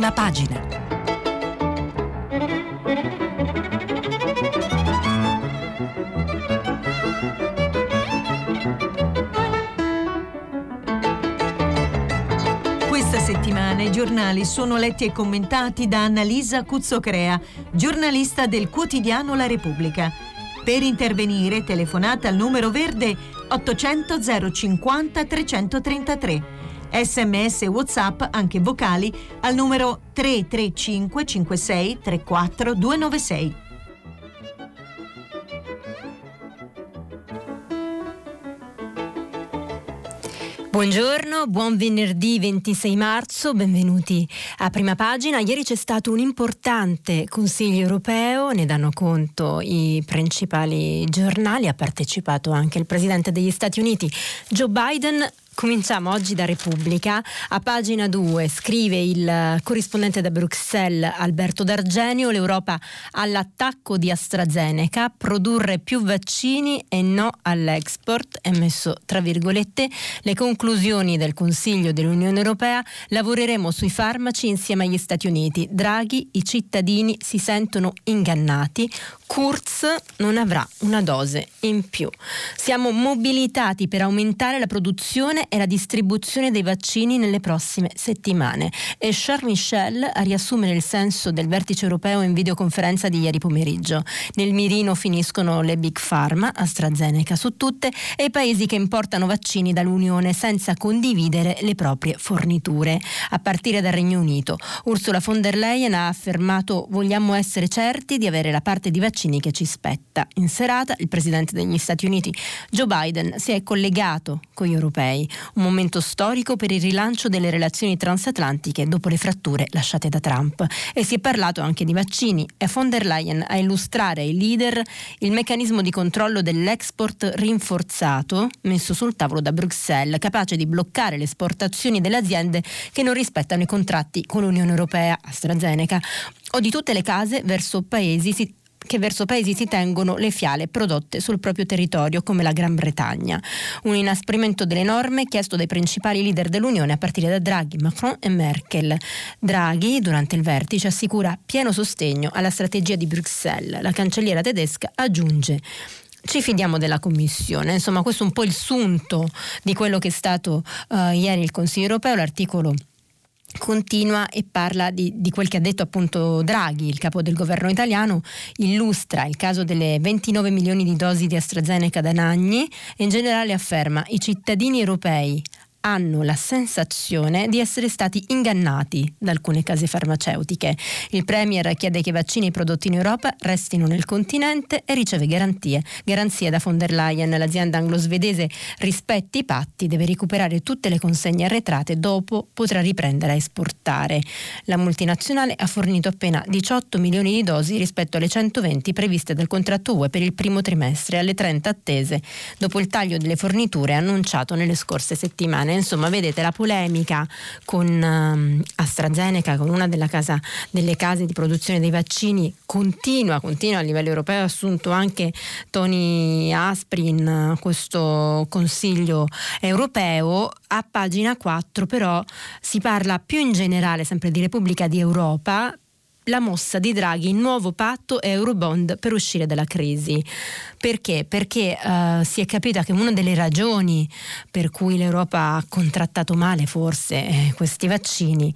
prima pagina. Questa settimana i giornali sono letti e commentati da Annalisa Cuzzocrea, giornalista del quotidiano La Repubblica. Per intervenire telefonate al numero verde 800 050 333 sms e whatsapp anche vocali al numero 335 56 34 296. Buongiorno, buon venerdì 26 marzo, benvenuti a prima pagina. Ieri c'è stato un importante consiglio europeo, ne danno conto i principali giornali, ha partecipato anche il presidente degli Stati Uniti Joe Biden. Cominciamo oggi da Repubblica. A pagina 2 scrive il corrispondente da Bruxelles Alberto D'Argenio, l'Europa all'attacco di AstraZeneca, produrre più vaccini e no all'export, è messo tra virgolette le conclusioni del Consiglio dell'Unione Europea, lavoreremo sui farmaci insieme agli Stati Uniti. Draghi, i cittadini si sentono ingannati, Kurz non avrà una dose in più. Siamo mobilitati per aumentare la produzione e la distribuzione dei vaccini nelle prossime settimane. E Charles Michel a riassumere il senso del vertice europeo in videoconferenza di ieri pomeriggio. Nel mirino finiscono le big pharma, AstraZeneca su tutte, e i paesi che importano vaccini dall'Unione senza condividere le proprie forniture. A partire dal Regno Unito. Ursula von der Leyen ha affermato vogliamo essere certi di avere la parte di vaccini vaccini che ci spetta. In serata il presidente degli Stati Uniti Joe Biden si è collegato con gli europei, un momento storico per il rilancio delle relazioni transatlantiche dopo le fratture lasciate da Trump. E si è parlato anche di vaccini e von der Leyen a illustrare ai leader il meccanismo di controllo dell'export rinforzato messo sul tavolo da Bruxelles, capace di bloccare le esportazioni delle aziende che non rispettano i contratti con l'Unione Europea, AstraZeneca, o di tutte le case verso paesi che verso paesi si tengono le fiale prodotte sul proprio territorio come la Gran Bretagna. Un inasprimento delle norme chiesto dai principali leader dell'Unione a partire da Draghi, Macron e Merkel. Draghi durante il vertice assicura pieno sostegno alla strategia di Bruxelles. La cancelliera tedesca aggiunge ci fidiamo della Commissione. Insomma, questo è un po' il sunto di quello che è stato uh, ieri il Consiglio europeo, l'articolo continua e parla di, di, quel che ha detto appunto Draghi, il capo del governo italiano, illustra il caso delle 29 milioni di dosi di AstraZeneca da Nagni e in generale afferma i cittadini europei hanno la sensazione di essere stati ingannati da alcune case farmaceutiche. Il Premier chiede che i vaccini prodotti in Europa restino nel continente e riceve garanzie. Garanzie da von der Leyen. L'azienda anglo-svedese rispetti i patti, deve recuperare tutte le consegne arretrate, dopo potrà riprendere a esportare. La multinazionale ha fornito appena 18 milioni di dosi rispetto alle 120 previste dal contratto UE per il primo trimestre, alle 30 attese, dopo il taglio delle forniture annunciato nelle scorse settimane italiane. Insomma, vedete la polemica con um, AstraZeneca, con una casa, delle case di produzione dei vaccini, continua, continua a livello europeo, ha assunto anche Tony Aspri in uh, questo Consiglio europeo. A pagina 4 però si parla più in generale sempre di Repubblica di Europa la mossa di Draghi, nuovo patto Eurobond per uscire dalla crisi. Perché? Perché uh, si è capito che una delle ragioni per cui l'Europa ha contrattato male forse eh, questi vaccini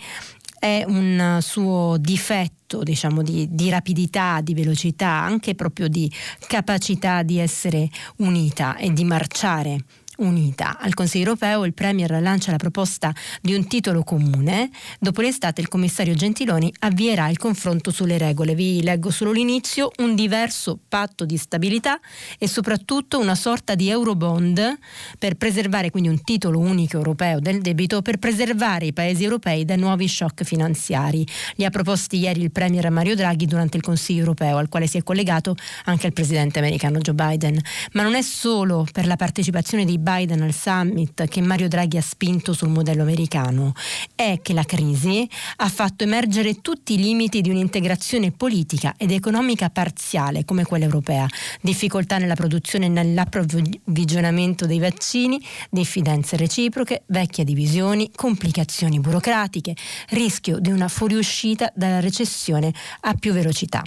è un suo difetto diciamo, di, di, rapidità, di velocità, anche proprio di capacità di essere unita e di marciare unita. Al Consiglio europeo il Premier lancia la proposta di un titolo comune. Dopo l'estate il commissario Gentiloni avvierà il confronto sulle regole. Vi leggo solo l'inizio, un diverso patto di stabilità e soprattutto una sorta di eurobond per preservare quindi un titolo unico europeo del debito per preservare i paesi europei da nuovi shock finanziari. Li ha proposti ieri il Premier Mario Draghi durante il Consiglio europeo al quale si è collegato anche il presidente americano Joe Biden. Ma non è solo per la partecipazione dei Biden al summit che Mario Draghi ha spinto sul modello americano è che la crisi ha fatto emergere tutti i limiti di un'integrazione politica ed economica parziale come quella europea, difficoltà nella produzione e nell'approvvigionamento dei vaccini, diffidenze reciproche, vecchie divisioni, complicazioni burocratiche, rischio di una fuoriuscita dalla recessione a più velocità.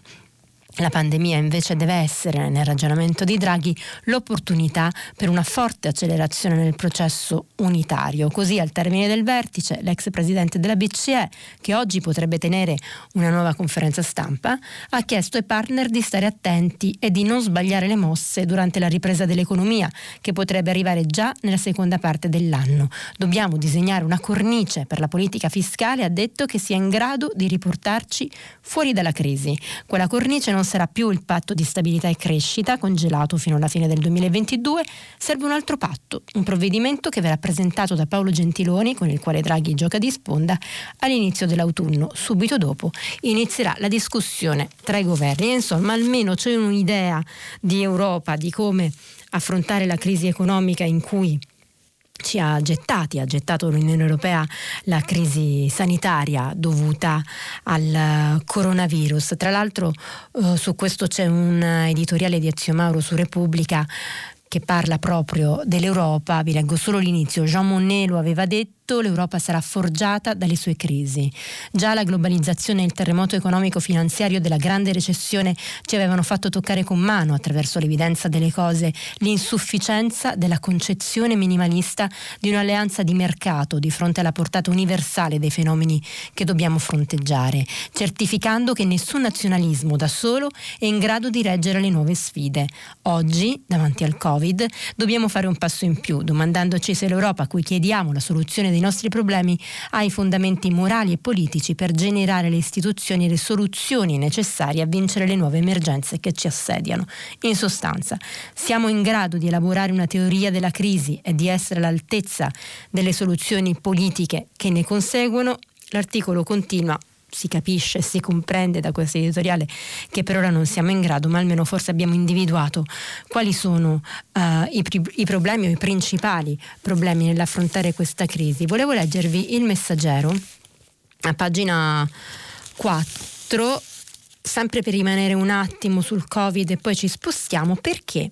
La pandemia invece deve essere, nel ragionamento di Draghi, l'opportunità per una forte accelerazione nel processo unitario. Così al termine del vertice, l'ex presidente della BCE, che oggi potrebbe tenere una nuova conferenza stampa, ha chiesto ai partner di stare attenti e di non sbagliare le mosse durante la ripresa dell'economia, che potrebbe arrivare già nella seconda parte dell'anno. Dobbiamo disegnare una cornice per la politica fiscale, ha detto, che sia in grado di riportarci fuori dalla crisi. Quella cornice non sarà più il patto di stabilità e crescita, congelato fino alla fine del 2022, serve un altro patto, un provvedimento che verrà presentato da Paolo Gentiloni, con il quale Draghi gioca di sponda, all'inizio dell'autunno. Subito dopo inizierà la discussione tra i governi. Insomma, almeno c'è un'idea di Europa, di come affrontare la crisi economica in cui ci ha gettati, ha gettato l'Unione Europea la crisi sanitaria dovuta al coronavirus. Tra l'altro eh, su questo c'è un editoriale di Ezio Mauro su Repubblica che parla proprio dell'Europa, vi leggo solo l'inizio, Jean Monnet lo aveva detto, l'Europa sarà forgiata dalle sue crisi. Già la globalizzazione e il terremoto economico-finanziario della grande recessione ci avevano fatto toccare con mano, attraverso l'evidenza delle cose, l'insufficienza della concezione minimalista di un'alleanza di mercato di fronte alla portata universale dei fenomeni che dobbiamo fronteggiare, certificando che nessun nazionalismo da solo è in grado di reggere le nuove sfide. Oggi, davanti al Covid, dobbiamo fare un passo in più, domandandoci se l'Europa a cui chiediamo la soluzione dei nostri problemi ha i fondamenti morali e politici per generare le istituzioni e le soluzioni necessarie a vincere le nuove emergenze che ci assediano. In sostanza, siamo in grado di elaborare una teoria della crisi e di essere all'altezza delle soluzioni politiche che ne conseguono. L'articolo continua si capisce, si comprende da questo editoriale che per ora non siamo in grado, ma almeno forse abbiamo individuato quali sono uh, i, i, problemi o i principali problemi nell'affrontare questa crisi. Volevo leggervi il messaggero a pagina 4 sempre per rimanere un attimo sul Covid e poi ci spostiamo, perché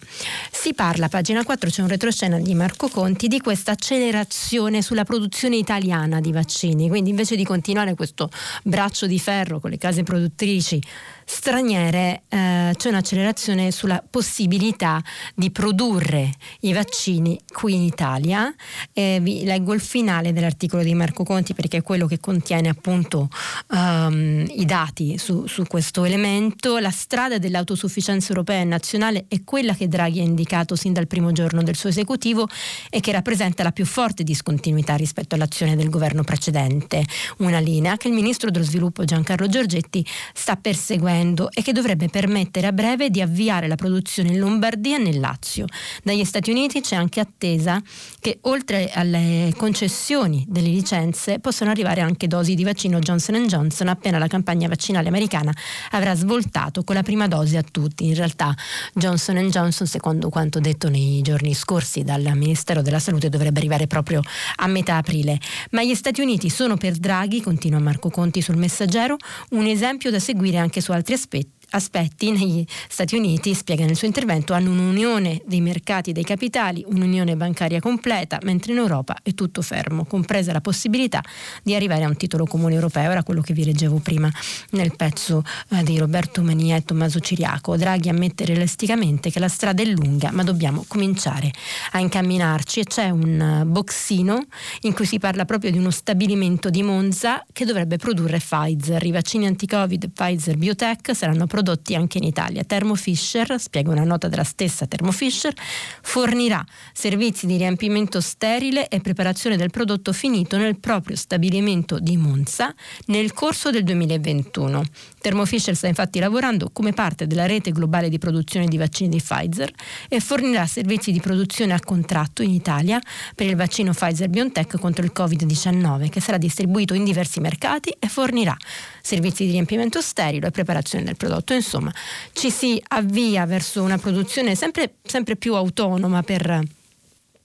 si parla, pagina 4 c'è un retroscena di Marco Conti, di questa accelerazione sulla produzione italiana di vaccini. Quindi invece di continuare questo braccio di ferro con le case produttrici straniere eh, c'è un'accelerazione sulla possibilità di produrre i vaccini qui in Italia. Eh, vi leggo il finale dell'articolo di Marco Conti perché è quello che contiene appunto um, i dati su, su questo elemento. La strada dell'autosufficienza europea e nazionale è quella che Draghi ha indicato sin dal primo giorno del suo esecutivo e che rappresenta la più forte discontinuità rispetto all'azione del governo precedente. Una linea che il ministro dello sviluppo Giancarlo Giorgetti sta perseguendo seguendo e che dovrebbe permettere a breve di avviare la produzione in Lombardia e nel Lazio. Dagli Stati Uniti c'è anche attesa che oltre alle concessioni delle licenze possano arrivare anche dosi di vaccino Johnson Johnson appena la campagna vaccinale americana avrà svoltato con la prima dose a tutti. In realtà Johnson Johnson, secondo quanto detto nei giorni scorsi dal Ministero della Salute, dovrebbe arrivare proprio a metà aprile. Ma gli Stati Uniti sono per Draghi, continua Marco Conti sul messaggero, un esempio da seguire anche su altri altri aspetti aspetti negli Stati Uniti, spiega nel suo intervento, hanno un'unione dei mercati dei capitali, un'unione bancaria completa, mentre in Europa è tutto fermo, compresa la possibilità di arrivare a un titolo comune europeo. Era quello che vi leggevo prima nel pezzo eh, di Roberto Mania e Tommaso Ciriaco. Draghi ammette realisticamente che la strada è lunga, ma dobbiamo cominciare a incamminarci e c'è un eh, boxino in cui si parla proprio di uno stabilimento di Monza che dovrebbe produrre Pfizer. I vaccini anti-Covid Pfizer Biotech saranno prodotti anche in Italia. Thermo Fisher, spiega una nota della stessa Thermo Fisher, fornirà servizi di riempimento sterile e preparazione del prodotto finito nel proprio stabilimento di Monza nel corso del 2021. Thermo Fisher sta infatti lavorando come parte della rete globale di produzione di vaccini di Pfizer e fornirà servizi di produzione a contratto in Italia per il vaccino Pfizer BioNTech contro il Covid-19 che sarà distribuito in diversi mercati e fornirà servizi di riempimento sterile e preparazione del prodotto. Insomma, ci si avvia verso una produzione sempre, sempre più autonoma per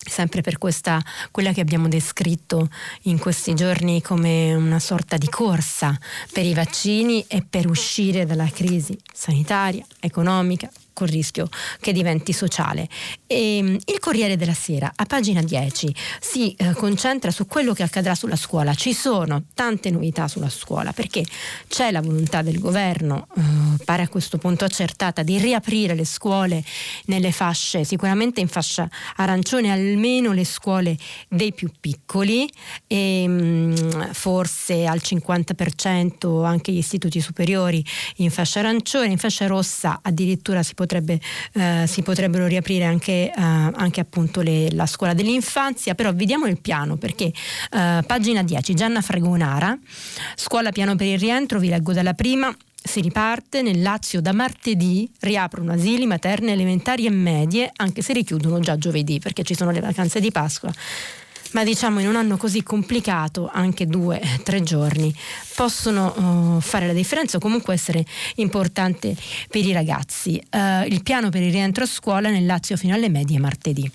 sempre per questa, quella che abbiamo descritto in questi giorni come una sorta di corsa per i vaccini e per uscire dalla crisi sanitaria, economica, col rischio che diventi sociale. E, mm, il Corriere della Sera, a pagina 10, si eh, concentra su quello che accadrà sulla scuola. Ci sono tante novità sulla scuola perché c'è la volontà del governo, eh, pare a questo punto accertata, di riaprire le scuole nelle fasce, sicuramente in fascia arancione, almeno le scuole dei più piccoli e mh, mm, forse al 50% anche gli istituti superiori in fascia arancione, in fascia rossa addirittura si potrebbe, eh, si potrebbero riaprire anche, eh, anche appunto le, la scuola dell'infanzia, però vediamo il piano perché eh, pagina 10, Gianna Fregonara, scuola piano per il rientro, vi leggo dalla prima. Si riparte nel Lazio da martedì, riaprono asili, materne, elementari e medie, anche se richiudono già giovedì perché ci sono le vacanze di Pasqua ma diciamo in un anno così complicato anche due, tre giorni possono uh, fare la differenza o comunque essere importante per i ragazzi. Uh, il piano per il rientro a scuola nel Lazio fino alle medie martedì.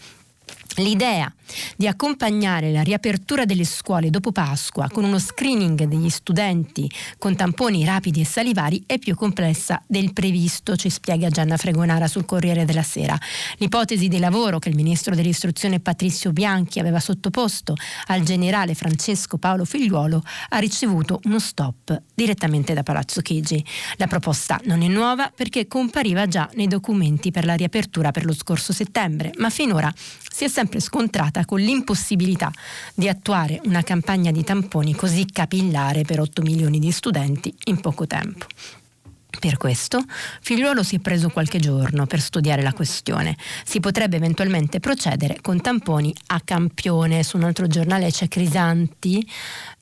L'idea di accompagnare la riapertura delle scuole dopo Pasqua con uno screening degli studenti con tamponi rapidi e salivari è più complessa del previsto, ci spiega Gianna Fregonara sul Corriere della Sera. L'ipotesi di lavoro che il ministro dell'istruzione Patrizio Bianchi aveva sottoposto al generale Francesco Paolo Figliuolo ha ricevuto uno stop direttamente da Palazzo Chigi. La proposta non è nuova perché compariva già nei documenti per la riapertura per lo scorso settembre, ma finora si è sempre scontrata con l'impossibilità di attuare una campagna di tamponi così capillare per 8 milioni di studenti in poco tempo. Per questo, Figliuolo si è preso qualche giorno per studiare la questione. Si potrebbe eventualmente procedere con tamponi a campione. Su un altro giornale c'è Crisanti,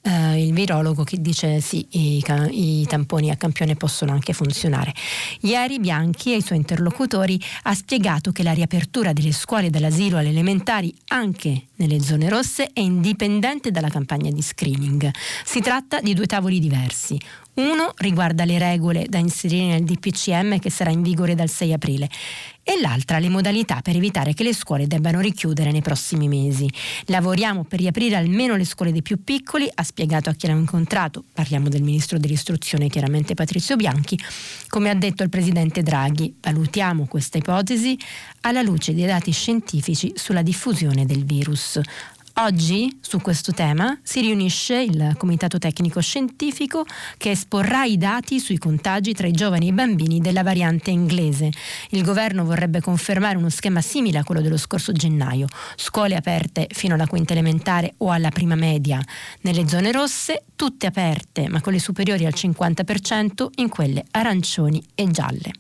eh, il virologo che dice sì, i, i, tamponi a campione possono anche funzionare. Ieri Bianchi e i suoi interlocutori ha spiegato che la riapertura delle scuole dall'asilo alle elementari anche nelle zone rosse è indipendente dalla campagna di screening. Si tratta di due tavoli diversi. Uno riguarda le regole da inserire nel DPCM che sarà in vigore dal 6 aprile e l'altra le modalità per evitare che le scuole debbano richiudere nei prossimi mesi. Lavoriamo per riaprire almeno le scuole dei più piccoli, ha spiegato a chi l'ha incontrato, parliamo del ministro dell'istruzione chiaramente Patrizio Bianchi, come ha detto il presidente Draghi, valutiamo questa ipotesi alla luce dei dati scientifici sulla diffusione del virus. Oggi su questo tema si riunisce il Comitato Tecnico Scientifico che esporrà i dati sui contagi tra i giovani e i bambini della variante inglese. Il governo vorrebbe confermare uno schema simile a quello dello scorso gennaio, scuole aperte fino alla quinta elementare o alla prima media nelle zone rosse, tutte aperte ma con le superiori al 50% in quelle arancioni e gialle.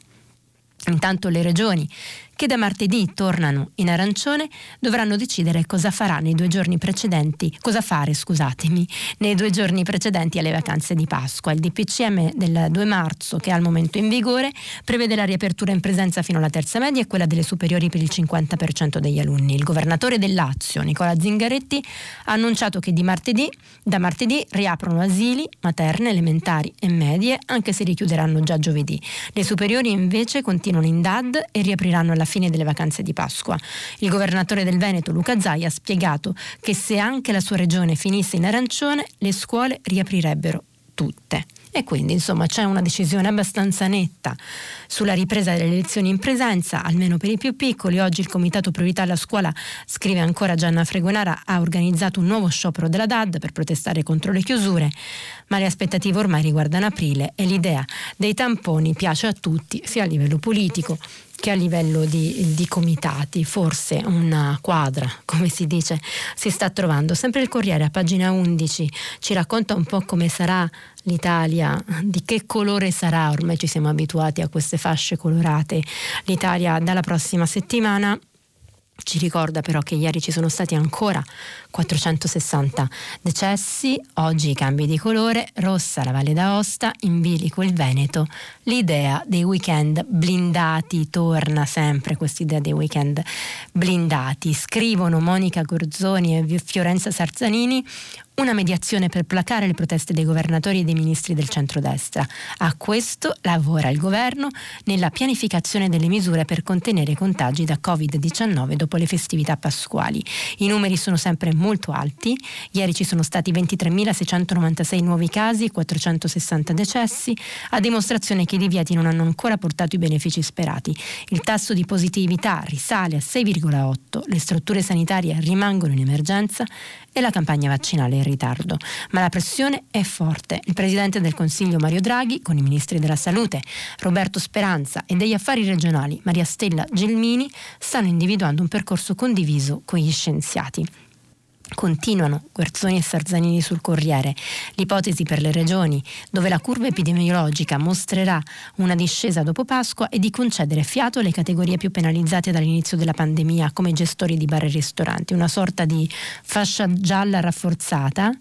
Intanto le regioni che da martedì tornano in arancione, dovranno decidere cosa farà nei due giorni precedenti, cosa fare, scusatemi, nei due giorni precedenti alle vacanze di Pasqua. Il DPCM del 2 marzo, che è al momento in vigore, prevede la riapertura in presenza fino alla terza media e quella delle superiori per il 50% degli alunni. Il governatore del Lazio, Nicola Zingaretti, ha annunciato che martedì, da martedì riaprono asili, materne, elementari e medie, anche se richiuderanno già giovedì. Le superiori invece continuano in DAD e riapriranno alla alla fine delle vacanze di Pasqua. Il governatore del Veneto, Luca Zai, ha spiegato che se anche la sua regione finisse in arancione, le scuole riaprirebbero tutte. E quindi insomma c'è una decisione abbastanza netta sulla ripresa delle lezioni in presenza, almeno per i più piccoli. Oggi il Comitato Priorità alla Scuola, scrive ancora Gianna Fregonara, ha organizzato un nuovo sciopero della DAD per protestare contro le chiusure, ma le aspettative ormai riguardano aprile e l'idea dei tamponi piace a tutti, sia a livello politico che a livello di, di, comitati, forse una quadra, come si dice, si sta trovando. Sempre il Corriere a pagina 11 ci racconta un po' come sarà l'Italia, di che colore sarà, ormai ci siamo abituati a queste fasce colorate, l'Italia dalla prossima settimana. Ci ricorda però che ieri ci sono stati ancora 460 decessi, oggi i cambi di colore, rossa la Valle d'Aosta, in bilico il Veneto. L'idea dei weekend blindati torna sempre questa idea dei weekend blindati. Scrivono Monica Gorzoni e Fiorenza Sarzanini, una mediazione per placare le proteste dei governatori e dei ministri del centrodestra. A questo lavora il governo nella pianificazione delle misure per contenere i contagi da Covid-19 dopo le festività pasquali. I numeri sono sempre molto alti. Ieri ci sono stati 23.696 nuovi casi e 460 decessi, a dimostrazione che i divieti non hanno ancora portato i benefici sperati. Il tasso di positività risale a 6,8, le strutture sanitarie rimangono in emergenza e la campagna vaccinale in ritardo. Ma la pressione è forte. Il Presidente del Consiglio Mario Draghi, con i ministri della Salute Roberto Speranza e degli affari regionali Maria Stella Gelmini, stanno individuando un percorso condiviso con gli scienziati. Continuano Guerzoni e Sarzanini sul Corriere. L'ipotesi per le regioni dove la curva epidemiologica mostrerà una discesa dopo Pasqua è di concedere fiato alle categorie più penalizzate dall'inizio della pandemia, come i gestori di bar e ristoranti, una sorta di fascia gialla rafforzata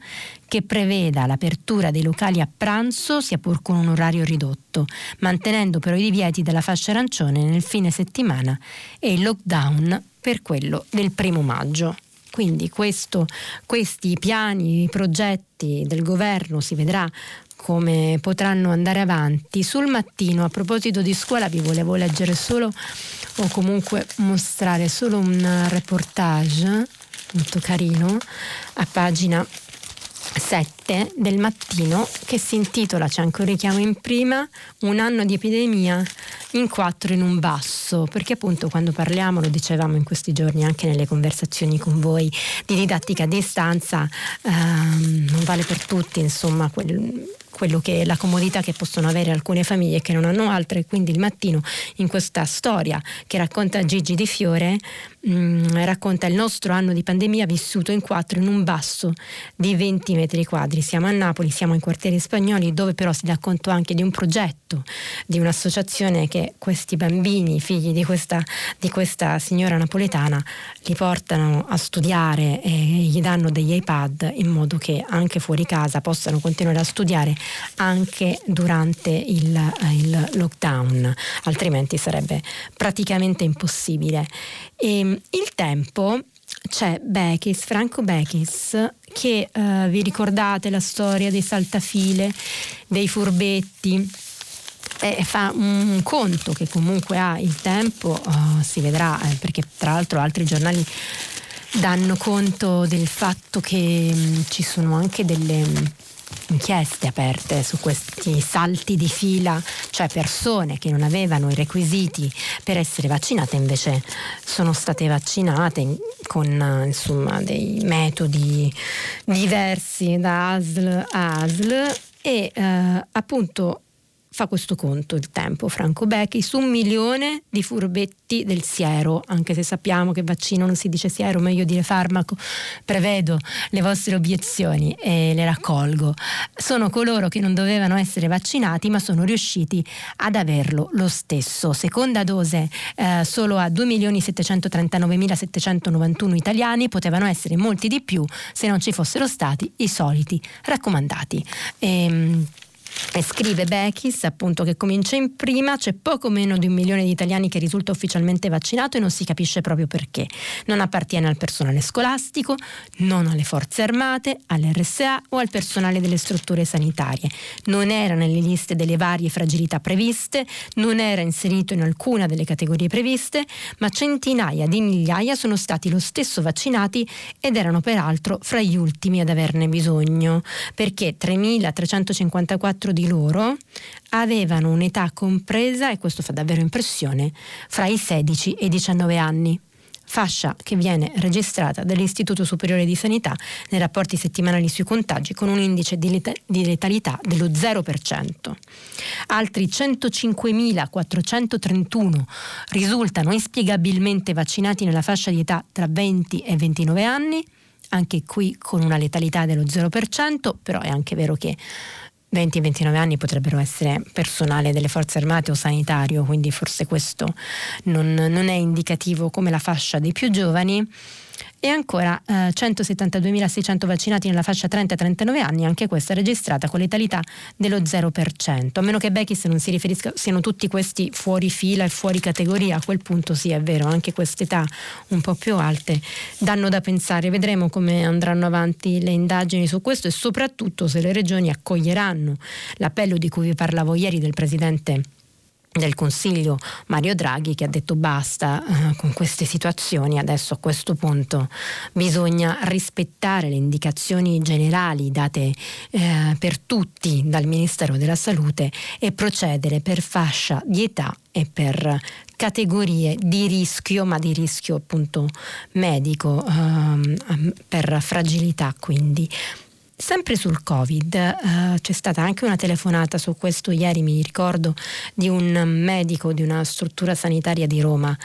che preveda l'apertura dei locali a pranzo, sia pur con un orario ridotto, mantenendo però i divieti della fascia arancione nel fine settimana e il lockdown per quello del primo maggio. Quindi questo, questi piani, i progetti del governo si vedrà come potranno andare avanti. Sul mattino, a proposito di scuola, vi volevo leggere solo o comunque mostrare solo un reportage molto carino a pagina 7 del mattino che si intitola, c'è anche un richiamo in prima, un anno di epidemia in quattro in un basso, perché appunto quando parliamo, lo dicevamo in questi giorni anche nelle conversazioni con voi, di didattica a distanza, ehm, non vale per tutti, insomma, quel, quello che la comodità che possono avere alcune famiglie che non hanno altre. Quindi il mattino in questa storia che racconta Gigi Di Fiore mh, mm, racconta il nostro anno di pandemia vissuto in quattro in un basso di 20 metri quadri. Siamo a Napoli, siamo in quartieri spagnoli dove però si dà conto anche di un progetto, di un'associazione che questi bambini, figli di questa, di questa signora napoletana, li portano a studiare e gli danno degli iPad in modo che anche fuori casa possano continuare a studiare anche durante il, il lockdown, altrimenti sarebbe praticamente impossibile. E il tempo c'è Bechis, Franco Bechis, che eh, vi ricordate la storia dei saltafile, dei furbetti, e fa un conto che comunque ha il tempo, oh, si vedrà, eh, perché tra l'altro altri giornali danno conto del fatto che mh, mm, ci sono anche delle inchieste aperte su questi salti di fila, cioè persone che non avevano i requisiti per essere vaccinate invece sono state vaccinate con insomma, dei metodi diversi da ASL a ASL e eh, appunto fa questo conto il tempo, Franco Becchi, su un milione di furbetti del siero, anche se sappiamo che vaccino non si dice siero, meglio dire farmaco, prevedo le vostre obiezioni e le raccolgo. Sono coloro che non dovevano essere vaccinati ma sono riusciti ad averlo lo stesso. Seconda dose eh, solo a 2.739.791 italiani, potevano essere molti di più se non ci fossero stati i soliti raccomandati. Ehm, e scrive Bechis appunto che comincia in prima, c'è poco meno di un milione di italiani che risulta ufficialmente vaccinato e non si capisce proprio perché. Non appartiene al personale scolastico, non alle forze armate, all'RSA o al personale delle strutture sanitarie. Non era nelle liste delle varie fragilità previste, non era inserito in alcuna delle categorie previste, ma centinaia di migliaia sono stati lo stesso vaccinati ed erano peraltro fra gli ultimi ad averne bisogno, perché 3.354 quattro di loro avevano un'età compresa, e questo fa davvero impressione, fra i 16 e i 19 anni fascia che viene registrata dall'Istituto Superiore di Sanità nei rapporti settimanali sui contagi con un indice di letalità dello 0%. Altri 105.431 risultano inspiegabilmente vaccinati nella fascia di età tra 20 e 29 anni, anche qui con una letalità dello 0%, però è anche vero che 20 29 anni potrebbero essere personale delle forze armate o sanitario, quindi forse questo non, non è indicativo come la fascia dei più giovani. E ancora eh, 172.600 vaccinati nella fascia 30-39 anni, anche questa registrata con letalità dello 0%. A meno che Bechis non si riferisca, siano tutti questi fuori fila e fuori categoria, a quel punto sì è vero, anche queste età un po' più alte danno da pensare. Vedremo come andranno avanti le indagini su questo e soprattutto se le regioni accoglieranno l'appello di cui vi parlavo ieri del Presidente del Consiglio Mario Draghi che ha detto basta eh, con queste situazioni, adesso a questo punto bisogna rispettare le indicazioni generali date eh, per tutti dal Ministero della Salute e procedere per fascia di età e per categorie di rischio, ma di rischio appunto medico, ehm, per fragilità quindi. Sempre sul Covid eh, c'è stata anche una telefonata su questo ieri, mi ricordo, di un medico di una struttura sanitaria di Roma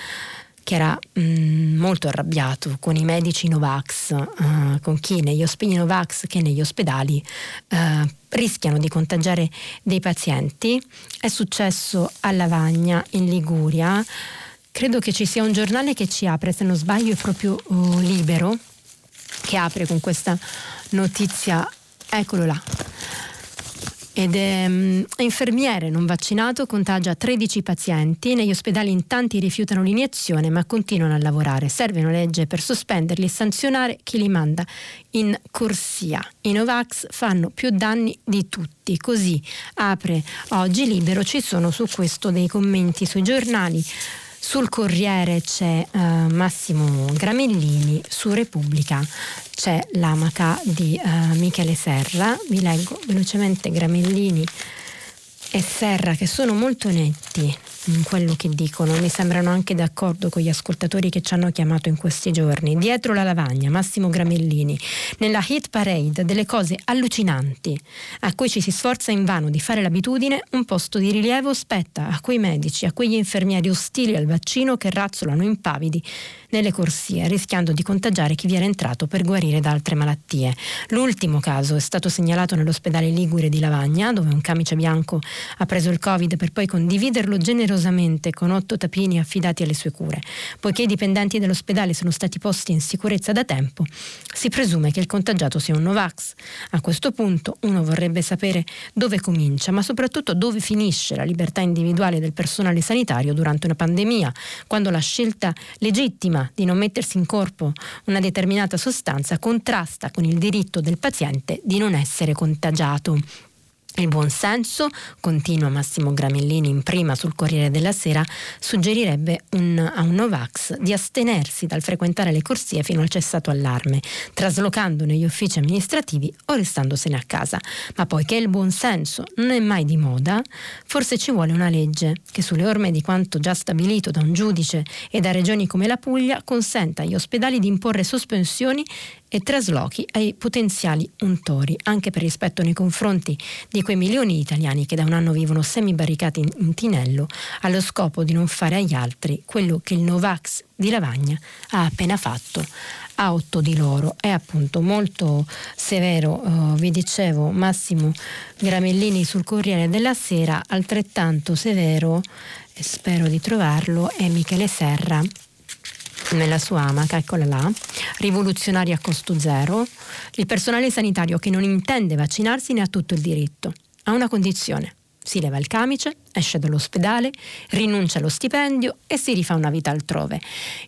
che era mh, mm, molto arrabbiato con i medici Novax, uh, con chi negli ospedali Novax che negli ospedali uh, rischiano di contagiare dei pazienti. È successo a Lavagna, in Liguria. Credo che ci sia un giornale che ci apre, se non sbaglio è proprio uh, Libero, che apre con questa notizia, eccolo là. Ed è um, infermiere non vaccinato, contagia 13 pazienti, negli ospedali in tanti rifiutano l'iniezione ma continuano a lavorare. Serve una legge per sospenderli e sanzionare chi li manda in corsia. I Novax fanno più danni di tutti. Così apre oggi libero, ci sono su questo dei commenti sui giornali. Sul Corriere c'è uh, Massimo Gramellini, su Repubblica c'è l'amaca di uh, Michele Serra. Vi leggo velocemente Gramellini e Serra che sono molto netti in quello che dicono, mi sembrano anche d'accordo con gli ascoltatori che ci hanno chiamato in questi giorni. Dietro la lavagna, Massimo Gramellini, nella hit parade delle cose allucinanti a cui ci si sforza invano di fare l'abitudine, un posto di rilievo spetta a quei medici, a quegli infermieri ostili al vaccino che razzolano impavidi nelle corsie, rischiando di contagiare chi vi era entrato per guarire da altre malattie. L'ultimo caso è stato segnalato nell'ospedale Ligure di Lavagna, dove un camice bianco ha preso il Covid per poi condividerlo generosamente con otto tapini affidati alle sue cure. Poiché i dipendenti dell'ospedale sono stati posti in sicurezza da tempo, si presume che il contagiato sia un Novax. A questo punto uno vorrebbe sapere dove comincia, ma soprattutto dove finisce la libertà individuale del personale sanitario durante una pandemia, quando la scelta legittima di non mettersi in corpo una determinata sostanza contrasta con il diritto del paziente di non essere contagiato. Il buon senso, continua Massimo Gramellini in prima sul Corriere della Sera, suggerirebbe un, a un Novax di astenersi dal frequentare le corsie fino al cessato allarme, traslocando negli uffici amministrativi o restandosene a casa. Ma poiché il buon senso non è mai di moda, forse ci vuole una legge che sulle orme di quanto già stabilito da un giudice e da regioni come la Puglia consenta agli ospedali di imporre sospensioni e traslochi ai potenziali untori, anche per rispetto nei confronti di quei milioni di italiani che da un anno vivono semibarricati in, in Tinello allo scopo di non fare agli altri quello che il Novax di Lavagna ha appena fatto a otto di loro. È appunto molto severo, uh, vi dicevo, Massimo Gramellini sul Corriere della Sera, altrettanto severo, spero di trovarlo, è Michele Serra nella sua amaca, eccola là, rivoluzionaria a costo zero, il personale sanitario che non intende vaccinarsi ne ha tutto il diritto, a una condizione. Si leva il camice, esce dall'ospedale, rinuncia allo stipendio e si rifà una vita altrove.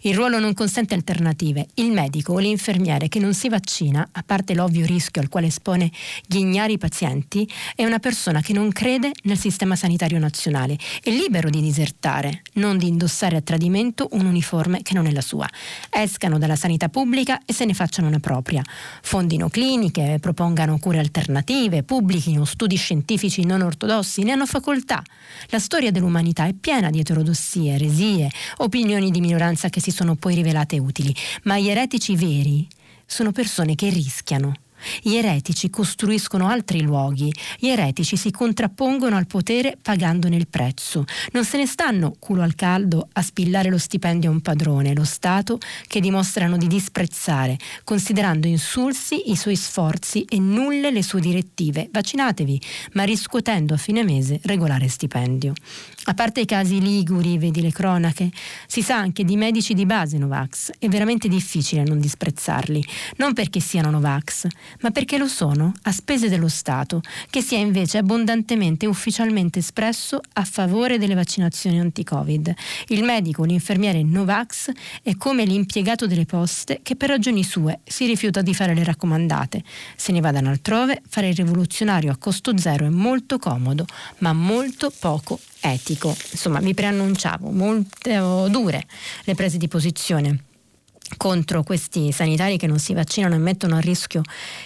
Il ruolo non consente alternative. Il medico o l'infermiere che non si vaccina, a parte l'ovvio rischio al quale espone gli ignari pazienti, è una persona che non crede nel sistema sanitario nazionale. È libero di disertare, non di indossare a tradimento un uniforme che non è la sua. Escano dalla sanità pubblica e se ne facciano una propria. Fondino cliniche, propongano cure alternative, pubblichino studi scientifici non ortodossi, ne hanno facoltà. La storia dell'umanità è piena di eterodossie, eresie, opinioni di minoranza che si sono poi rivelate utili, ma gli eretici veri sono persone che rischiano Gli eretici costruiscono altri luoghi, gli eretici si contrappongono al potere pagandone il prezzo. Non se ne stanno culo al caldo a spillare lo stipendio a un padrone, lo Stato che dimostrano di disprezzare, considerando insulsi i suoi sforzi e nulle le sue direttive. Vaccinatevi, ma riscuotendo a fine mese regolare stipendio. A parte i casi liguri, vedi le cronache, si sa anche di medici di base Novax. È veramente difficile non disprezzarli, non perché siano Novax, ma perché lo sono a spese dello Stato, che si è invece abbondantemente e ufficialmente espresso a favore delle vaccinazioni anti-Covid. Il medico, l'infermiere Novax è come l'impiegato delle poste che per ragioni sue si rifiuta di fare le raccomandate. Se ne vadano altrove, fare il rivoluzionario a costo zero è molto comodo, ma molto poco etico. Insomma, vi preannunciavo, molto dure le prese di posizione contro questi sanitari che non si vaccinano e mettono a rischio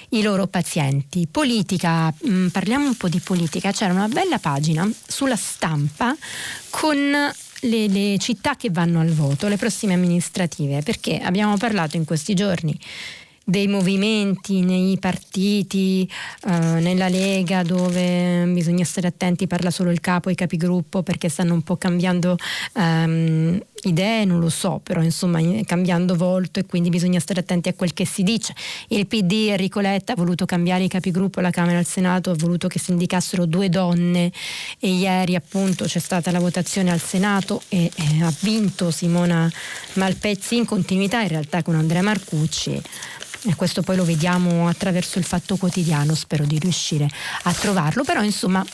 i loro pazienti. Politica, mm, parliamo un po' di politica, c'era una bella pagina sulla stampa con le, le città che vanno al voto, le prossime amministrative, perché abbiamo parlato in questi giorni dei movimenti nei partiti, eh, nella Lega dove bisogna stare attenti, parla solo il capo e i capigruppo perché stanno un po' cambiando ehm, idee, non lo so, però insomma cambiando volto e quindi bisogna stare attenti a quel che si dice. Il PD Enrico Letta ha voluto cambiare i capigruppo alla Camera e al Senato, ha voluto che si indicassero due donne e ieri appunto c'è stata la votazione al Senato e, e ha vinto Simona Malpezzi in continuità in realtà con Andrea Marcucci e questo poi lo vediamo attraverso il fatto quotidiano, spero di riuscire a trovarlo, però insomma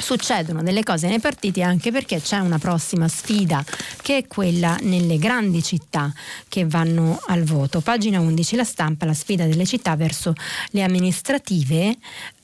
succedono delle cose nei partiti anche perché c'è una prossima sfida che è quella nelle grandi città che vanno al voto. Pagina 11, la stampa, la sfida delle città verso le amministrative.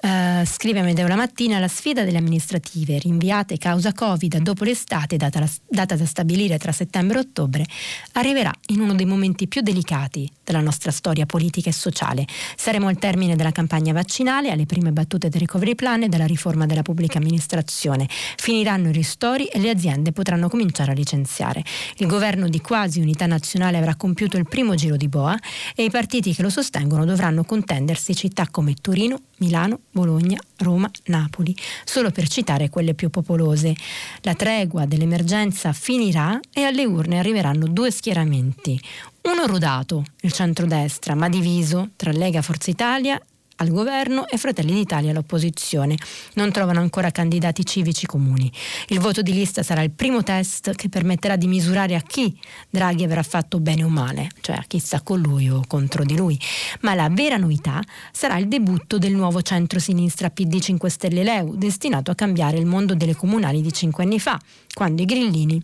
Uh, scrive Medeo la mattina la sfida delle amministrative rinviate causa Covid dopo l'estate data, la, data da stabilire tra settembre e ottobre arriverà in uno dei momenti più delicati della nostra storia politica e sociale. Saremo al termine della campagna vaccinale, alle prime battute del recovery plan e della riforma della pubblica amministrazione. Finiranno i ristori e le aziende potranno cominciare a licenziare. Il governo di quasi unità nazionale avrà compiuto il primo giro di boa e i partiti che lo sostengono dovranno contendersi città come Torino, Milano, Bologna, Roma, Napoli, solo per citare quelle più popolose. La tregua dell'emergenza finirà e alle urne arriveranno due schieramenti, uno rodato, il centrodestra, ma diviso tra Lega Forza Italia al governo e Fratelli d'Italia all'opposizione. Non trovano ancora candidati civici comuni. Il voto di lista sarà il primo test che permetterà di misurare a chi Draghi avrà fatto bene o male, cioè a chi sta con lui o contro di lui. Ma la vera novità sarà il debutto del nuovo centro-sinistra PD 5 Stelle Leu, destinato a cambiare il mondo delle comunali di cinque anni fa, quando i grillini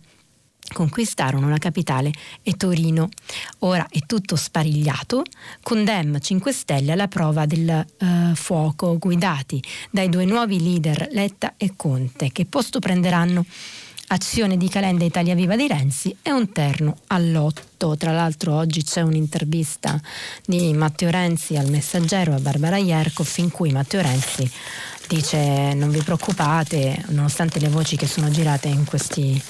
conquistarono la capitale e Torino. Ora è tutto sparigliato, con Dem 5 Stelle alla prova del uh, fuoco, guidati dai due nuovi leader Letta e Conte, che posto prenderanno azione di Calenda Italia Viva di Renzi e un terno all'otto. Tra l'altro oggi c'è un'intervista di Matteo Renzi al Messaggero a Barbara Ierkoff in cui Matteo Renzi dice non vi preoccupate, nonostante le voci che sono girate in questi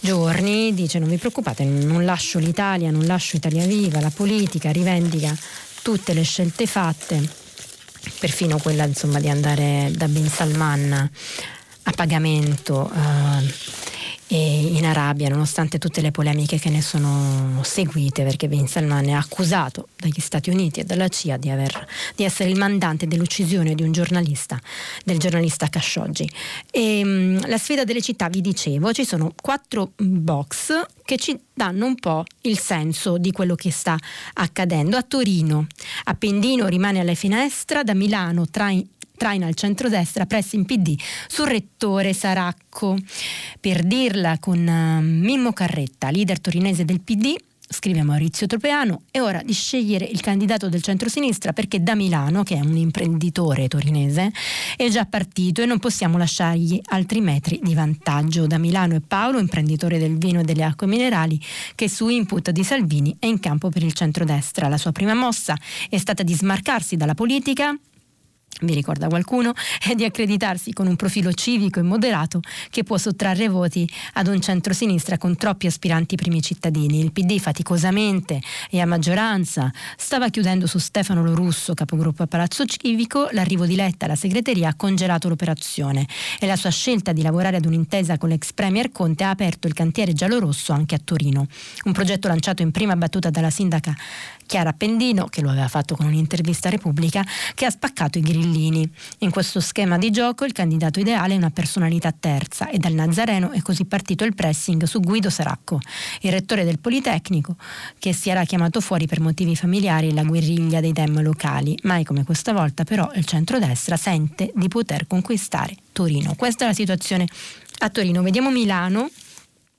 giorni dice non vi preoccupate, non lascio l'Italia, non lascio Italia Viva, la politica rivendica tutte le scelte fatte, perfino quella insomma, di andare da Bin Salman a pagamento. Eh, in Arabia, nonostante tutte le polemiche che ne sono seguite, perché Bin Salman è accusato dagli Stati Uniti e dalla CIA di, aver, di essere il mandante dell'uccisione di un giornalista, del giornalista Khashoggi. E, um, la sfida delle città, vi dicevo, ci sono quattro box che ci danno un po' il senso di quello che sta accadendo. A Torino, Appendino rimane alla finestra, da Milano tra traina al centrodestra presso in PD sul rettore Saracco. Per dirla con uh, Mimmo Carretta, leader torinese del PD, scrive Maurizio Tropeano, è ora di scegliere il candidato del centrosinistra perché da Milano, che è un imprenditore torinese, è già partito e non possiamo lasciargli altri metri di vantaggio. Da Milano è Paolo, imprenditore del vino e delle acque minerali, che su input di Salvini è in campo per il centrodestra. La sua prima mossa è stata di smarcarsi dalla politica vi ricorda qualcuno, è di accreditarsi con un profilo civico e moderato che può sottrarre voti ad un centrosinistra con troppi aspiranti primi cittadini. Il PD faticosamente e a maggioranza stava chiudendo su Stefano Lorusso, capogruppo a Palazzo Civico, l'arrivo di Letta alla segreteria ha congelato l'operazione e la sua scelta di lavorare ad un'intesa con l'ex premier Conte ha aperto il cantiere giallorosso anche a Torino. Un progetto lanciato in prima battuta dalla sindaca Chiara Pendino, che lo aveva fatto con un'intervista a Repubblica, che ha spaccato i grillini. In questo schema di gioco il candidato ideale è una personalità terza e dal Nazareno è così partito il pressing su Guido Saracco, il rettore del Politecnico, che si era chiamato fuori per motivi familiari la guerriglia dei dem locali. Mai come questa volta però il centrodestra sente di poter conquistare Torino. Questa è la situazione a Torino. Vediamo Milano.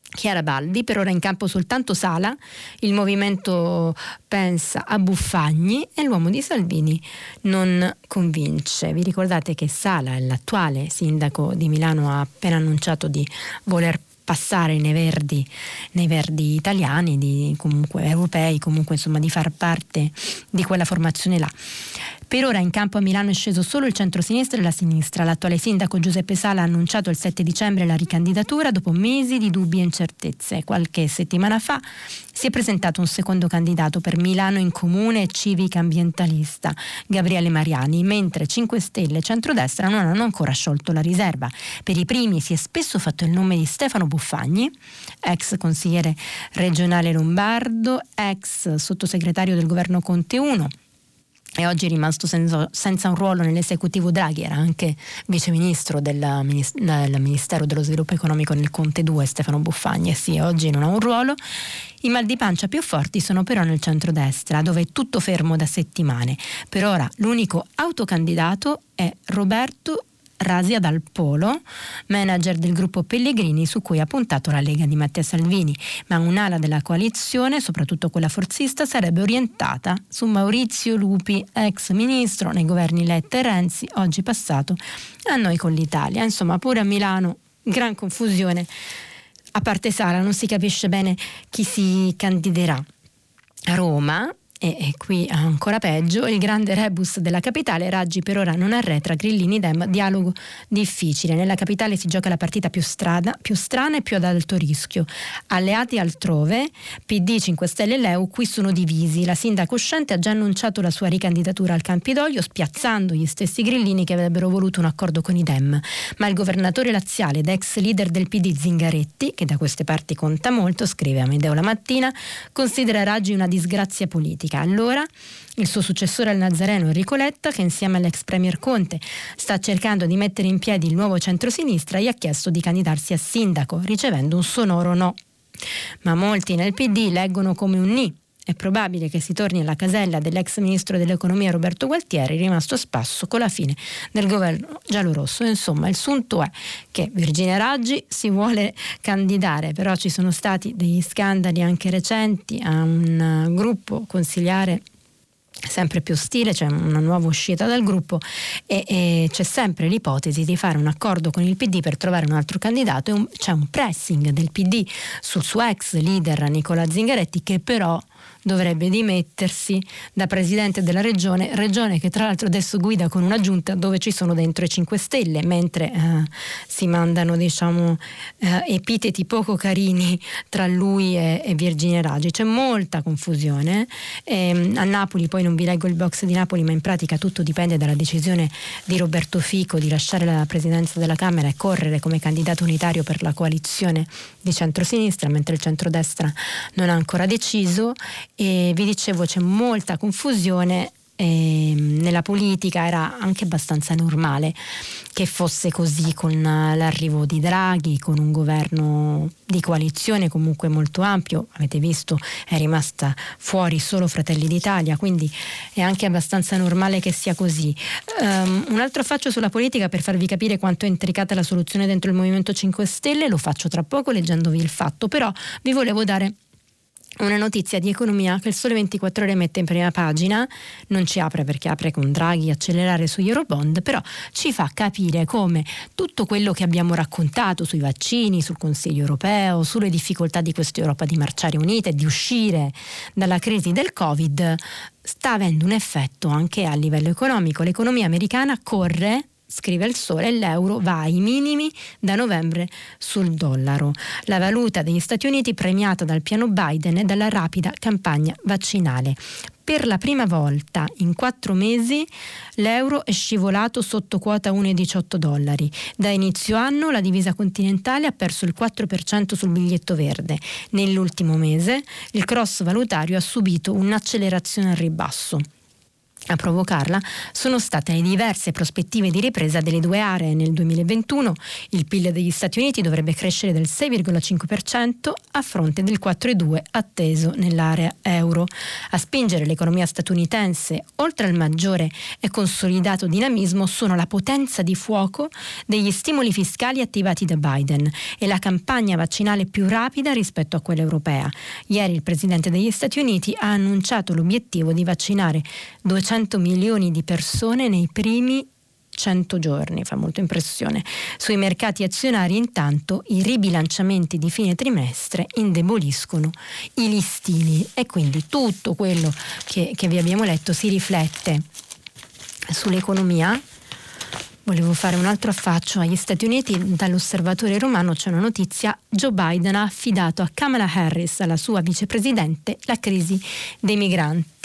Chiara Baldi, per ora in campo soltanto Sala, il movimento pensa a Buffagni e l'uomo di Salvini non convince. Vi ricordate che Sala, l'attuale sindaco di Milano, ha appena annunciato di voler passare nei verdi, nei verdi italiani, di, comunque europei, comunque insomma di far parte di quella formazione là. Per ora in campo a Milano è sceso solo il centro-sinistra e la sinistra. L'attuale sindaco Giuseppe Sala ha annunciato il 7 dicembre la ricandidatura dopo mesi di dubbi e incertezze. Qualche settimana fa si è presentato un secondo candidato per Milano in comune civica ambientalista, Gabriele Mariani, mentre 5 Stelle e Centrodestra non hanno ancora sciolto la riserva. Per i primi si è spesso fatto il nome di Stefano Buffagni, ex consigliere regionale lombardo, ex sottosegretario del governo Conte 1 e oggi è rimasto senza, senza, un ruolo nell'esecutivo Draghi, era anche viceministro del, del, Ministero dello Sviluppo Economico nel Conte 2, Stefano Buffagni, e sì, oggi non ha un ruolo. I mal di pancia più forti sono però nel centrodestra, dove è tutto fermo da settimane. Per ora l'unico autocandidato è Roberto Rasia Dal Polo, manager del gruppo Pellegrini su cui ha puntato la Lega di Matteo Salvini, ma un'ala della coalizione, soprattutto quella forzista, sarebbe orientata su Maurizio Lupi, ex ministro nei governi Letta e Renzi, oggi passato a noi con l'Italia. Insomma, pure a Milano, gran confusione. A parte Sara, non si capisce bene chi si candiderà. A Roma, e, e, qui ancora peggio, il grande rebus della capitale, Raggi per ora non arretra, Grillini Dem, dialogo difficile. Nella capitale si gioca la partita più, strada, più strana e più ad alto rischio. Alleati altrove, PD, 5 Stelle e Leu qui sono divisi. La sindaca uscente ha già annunciato la sua ricandidatura al Campidoglio, spiazzando gli stessi Grillini che avrebbero voluto un accordo con i Dem. Ma il governatore laziale ed ex leader del PD Zingaretti, che da queste parti conta molto, scrive a Medeo la mattina, considera Raggi una disgrazia politica politica. Allora il suo successore al Nazareno Enrico Letta, che insieme all'ex Premier Conte sta cercando di mettere in piedi il nuovo centrosinistra, gli ha chiesto di candidarsi a sindaco, ricevendo un sonoro no. Ma molti nel PD leggono come un ni è probabile che si torni alla casella dell'ex ministro dell'economia Roberto Gualtieri, rimasto a spasso con la fine del governo giallorosso. Insomma, il sunto è che Virginia Raggi si vuole candidare, però ci sono stati degli scandali anche recenti a un gruppo consigliare sempre più ostile, c'è una nuova uscita dal gruppo e, e, c'è sempre l'ipotesi di fare un accordo con il PD per trovare un altro candidato e un, c'è un pressing del PD sul suo ex leader Nicola Zingaretti che però dovrebbe dimettersi da presidente della regione, regione che tra l'altro adesso guida con una giunta dove ci sono dentro i 5 Stelle, mentre eh, si mandano diciamo, eh, epiteti poco carini tra lui e, e Virginia Raggi. C'è molta confusione. Eh, a Napoli, poi non vi leggo il box di Napoli, ma in pratica tutto dipende dalla decisione di Roberto Fico di lasciare la presidenza della Camera e correre come candidato unitario per la coalizione di centrosinistra, mentre il centrodestra non ha ancora deciso e vi dicevo c'è molta confusione e nella politica era anche abbastanza normale che fosse così con l'arrivo di Draghi, con un governo di coalizione comunque molto ampio, avete visto è rimasta fuori solo Fratelli d'Italia, quindi è anche abbastanza normale che sia così. Um, un altro faccio sulla politica per farvi capire quanto è intricata la soluzione dentro il Movimento 5 Stelle, lo faccio tra poco leggendovi il fatto, però vi volevo dare una notizia di economia che il Sole 24 Ore mette in prima pagina, non ci apre perché apre con Draghi accelerare sugli Eurobond, però ci fa capire come tutto quello che abbiamo raccontato sui vaccini, sul Consiglio europeo, sulle difficoltà di questa Europa di marciare unita e di uscire dalla crisi del Covid sta avendo un effetto anche a livello economico. L'economia americana corre scrive il sole, l'euro va ai minimi da novembre sul dollaro. La valuta degli Stati Uniti premiata dal piano Biden e dalla rapida campagna vaccinale. Per la prima volta in quattro mesi l'euro è scivolato sotto quota 1,18 dollari. Da inizio anno la divisa continentale ha perso il 4% sul biglietto verde. Nell'ultimo mese il cross valutario ha subito un'accelerazione al ribasso. A provocarla sono state le diverse prospettive di ripresa delle due aree. Nel 2021 il PIL degli Stati Uniti dovrebbe crescere del 6,5% a fronte del 4,2% atteso nell'area euro. A spingere l'economia statunitense, oltre al maggiore e consolidato dinamismo, sono la potenza di fuoco degli stimoli fiscali attivati da Biden e la campagna vaccinale più rapida rispetto a quella europea. Ieri il Presidente degli Stati Uniti ha annunciato l'obiettivo di vaccinare 200 100 milioni di persone nei primi 100 giorni, fa molto impressione. Sui mercati azionari intanto i ribilanciamenti di fine trimestre indeboliscono i listini e quindi tutto quello che, che vi abbiamo letto si riflette sull'economia Volevo fare un altro affaccio agli Stati Uniti. Dall'osservatore romano c'è una notizia. Joe Biden ha affidato a Kamala Harris, la sua vicepresidente, la crisi dei migranti.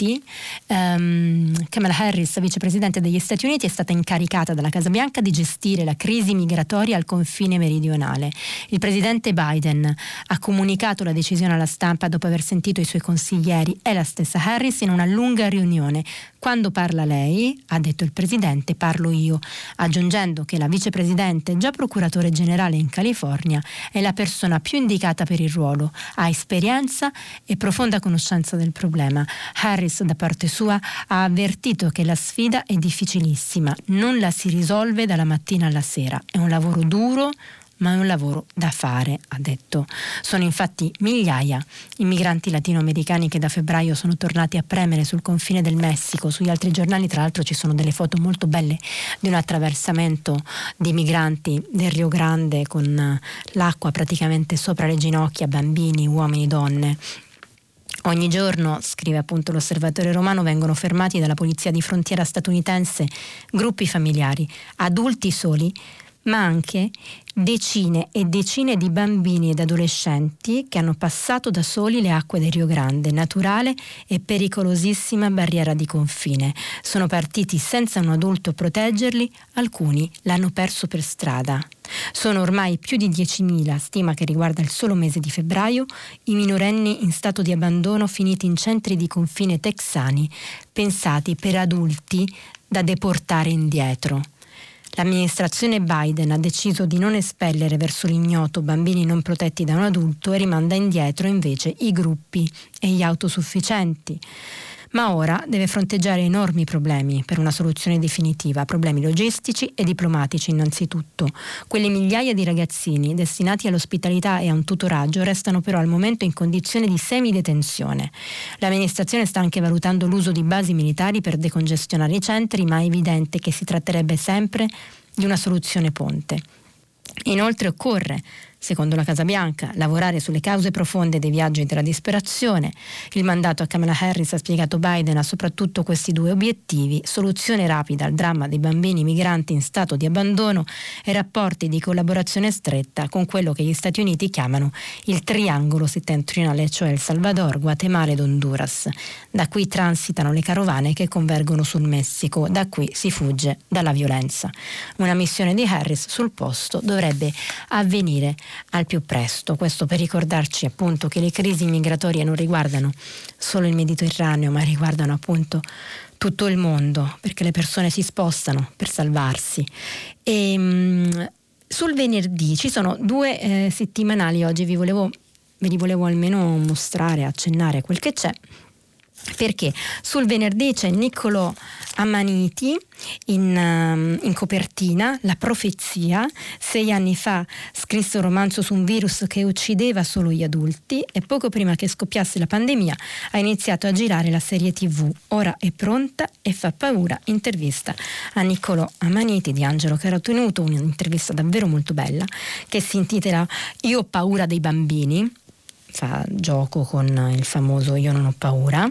Um, Kamala Harris, vicepresidente degli Stati Uniti, è stata incaricata dalla Casa Bianca di gestire la crisi migratoria al confine meridionale. Il presidente Biden ha comunicato la decisione alla stampa dopo aver sentito i suoi consiglieri e la stessa Harris in una lunga riunione. Quando parla lei, ha detto il presidente, parlo io aggiungendo che la vicepresidente, già procuratore generale in California, è la persona più indicata per il ruolo, ha esperienza e profonda conoscenza del problema. Harris, da parte sua, ha avvertito che la sfida è difficilissima, non la si risolve dalla mattina alla sera, è un lavoro duro, ma è un lavoro da fare, ha detto. Sono infatti migliaia i migranti latinoamericani che da febbraio sono tornati a premere sul confine del Messico. Sugli altri giornali, tra l'altro, ci sono delle foto molto belle di un attraversamento di migranti del Rio Grande con l'acqua praticamente sopra le ginocchia, bambini, uomini, donne. Ogni giorno, scrive appunto l'osservatore romano, vengono fermati dalla polizia di frontiera statunitense gruppi familiari, adulti soli, ma anche decine e decine di bambini ed adolescenti che hanno passato da soli le acque del Rio Grande, naturale e pericolosissima barriera di confine. Sono partiti senza un adulto proteggerli, alcuni l'hanno perso per strada. Sono ormai più di 10.000, stima che riguarda il solo mese di febbraio, i minorenni in stato di abbandono finiti in centri di confine texani, pensati per adulti da deportare indietro. L'amministrazione Biden ha deciso di non espellere verso l'ignoto bambini non protetti da un adulto e rimanda indietro invece i gruppi e gli autosufficienti ma ora deve fronteggiare enormi problemi per una soluzione definitiva, problemi logistici e diplomatici innanzitutto. Quelle migliaia di ragazzini destinati all'ospitalità e a un tutoraggio restano però al momento in condizione di semidetenzione. L'amministrazione sta anche valutando l'uso di basi militari per decongestionare i centri, ma è evidente che si tratterebbe sempre di una soluzione ponte. Inoltre occorre secondo la Casa Bianca, lavorare sulle cause profonde dei viaggi della disperazione. Il mandato a Kamala Harris ha spiegato Biden ha soprattutto questi due obiettivi, soluzione rapida al dramma dei bambini migranti in stato di abbandono e rapporti di collaborazione stretta con quello che gli Stati Uniti chiamano il triangolo settentrionale, cioè El Salvador, Guatemala ed Honduras. Da qui transitano le carovane che convergono sul Messico, da qui si fugge dalla violenza. Una missione di Harris sul posto dovrebbe avvenire al più presto. Questo per ricordarci appunto che le crisi migratorie non riguardano solo il Mediterraneo, ma riguardano appunto tutto il mondo, perché le persone si spostano per salvarsi. E, mh, sul venerdì ci sono due eh, settimanali oggi, vi volevo, ve li volevo almeno mostrare, accennare quel che c'è. Perché sul venerdì c'è Niccolò Amaniti in, um, in, copertina, La profezia. Sei anni fa scrisse un romanzo su un virus che uccideva solo gli adulti e poco prima che scoppiasse la pandemia ha iniziato a girare la serie tv. Ora è pronta e fa paura. Intervista a Niccolò Amaniti di Angelo ottenuto un'intervista davvero molto bella che si intitola Io ho paura dei bambini fa gioco con il famoso Io non ho paura.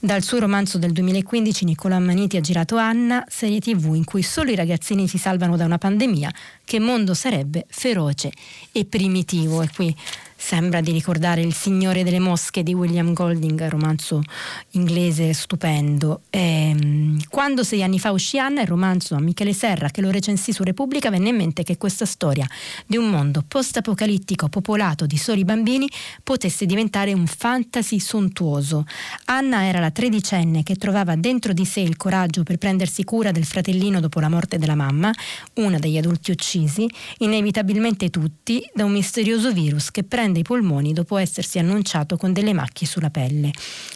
Dal suo romanzo del 2015 Nicola Maniti ha girato Anna, serie tv in cui solo i ragazzini si salvano da una pandemia, che mondo sarebbe feroce e primitivo. E qui sembra di ricordare Il Signore delle Mosche di William Golding, romanzo inglese stupendo. E, ehm, quando sei anni fa uscì Anna, il romanzo a Michele Serra che lo recensì su Repubblica, venne in mente che questa storia di un mondo post-apocalittico popolato di soli bambini potesse diventare un fantasy sontuoso. Anna era la tredicenne che trovava dentro di sé il coraggio per prendersi cura del fratellino dopo la morte della mamma, una degli adulti uccisi, inevitabilmente tutti, da un misterioso virus che prende prende i polmoni dopo essersi annunciato con delle macchie sulla pelle.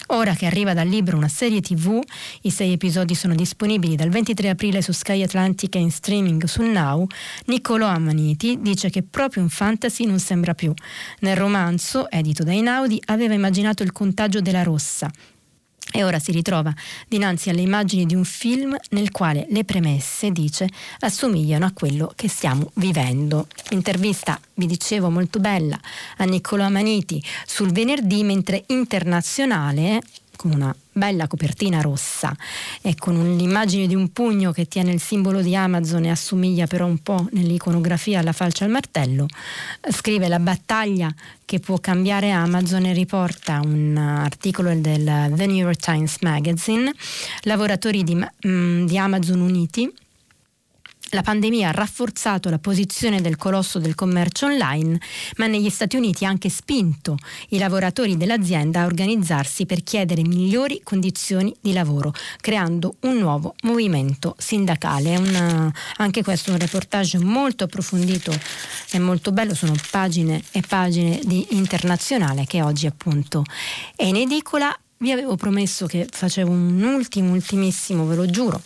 Ora che arriva dal libro una serie tv, i sei episodi sono disponibili dal 23 aprile su Sky Atlantic e in streaming su Now, Niccolò Ammaniti dice che proprio un fantasy non sembra più. Nel romanzo, edito da Inaudi, aveva immaginato il contagio della rossa, e ora si ritrova dinanzi alle immagini di un film nel quale le premesse, dice, assomigliano a quello che stiamo vivendo. Intervista, vi dicevo, molto bella a Niccolò Amaniti sul venerdì, mentre internazionale con una bella copertina rossa e con l'immagine di un pugno che tiene il simbolo di Amazon e assomiglia però un po' nell'iconografia alla falce al martello, scrive la battaglia che può cambiare Amazon e riporta un articolo del The New York Times Magazine, lavoratori di, mm, di Amazon Uniti la pandemia ha rafforzato la posizione del colosso del commercio online, ma negli Stati Uniti ha anche spinto i lavoratori dell'azienda a organizzarsi per chiedere migliori condizioni di lavoro, creando un nuovo movimento sindacale. Una, anche questo è un reportage molto approfondito e molto bello, sono pagine e pagine di internazionale che oggi appunto è in edicola vi avevo promesso che facevo un ultimo, ultimissimo, ve lo giuro,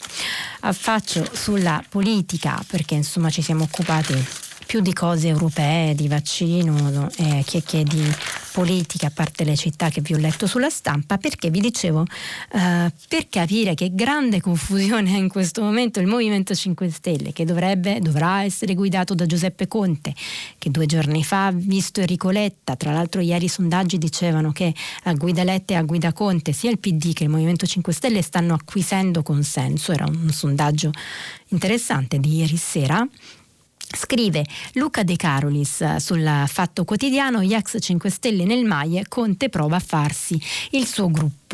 affaccio sulla politica perché insomma ci siamo occupati più di cose europee, di vaccino eh, che, che di politica, a parte le città che vi ho letto sulla stampa, perché vi dicevo, eh, per capire che grande confusione è in questo momento il Movimento 5 Stelle, che dovrebbe, dovrà essere guidato da Giuseppe Conte, che due giorni fa ha visto Enrico Letta, tra l'altro ieri i sondaggi dicevano che a guida Letta e a guida Conte sia il PD che il Movimento 5 Stelle stanno acquisendo consenso, era un sondaggio interessante di ieri sera Scrive Luca De Carolis sul Fatto Quotidiano, gli ex 5 Stelle nel Maie, Conte prova a farsi il suo gruppo.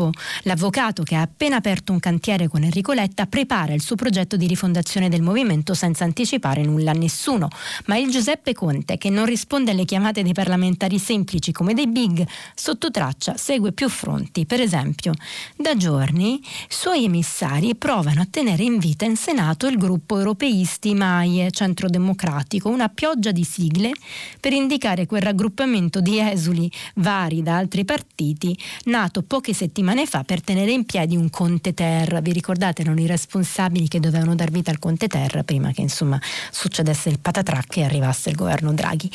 L'avvocato che ha appena aperto un cantiere con Enrico Letta prepara il suo progetto di rifondazione del movimento senza anticipare nulla a nessuno, ma il Giuseppe Conte, che non risponde alle chiamate dei parlamentari semplici come dei big, sotto traccia segue più fronti. Per esempio, da giorni suoi emissari provano a tenere in vita in Senato il gruppo europeisti Maie, Centro democratico una pioggia di sigle per indicare quel raggruppamento di esuli vari da altri partiti nato poche settimane fa per tenere in piedi un Conte Terra. Vi ricordate erano i responsabili che dovevano dar vita al Conte Terra prima che insomma succedesse il patatrac e arrivasse il governo Draghi.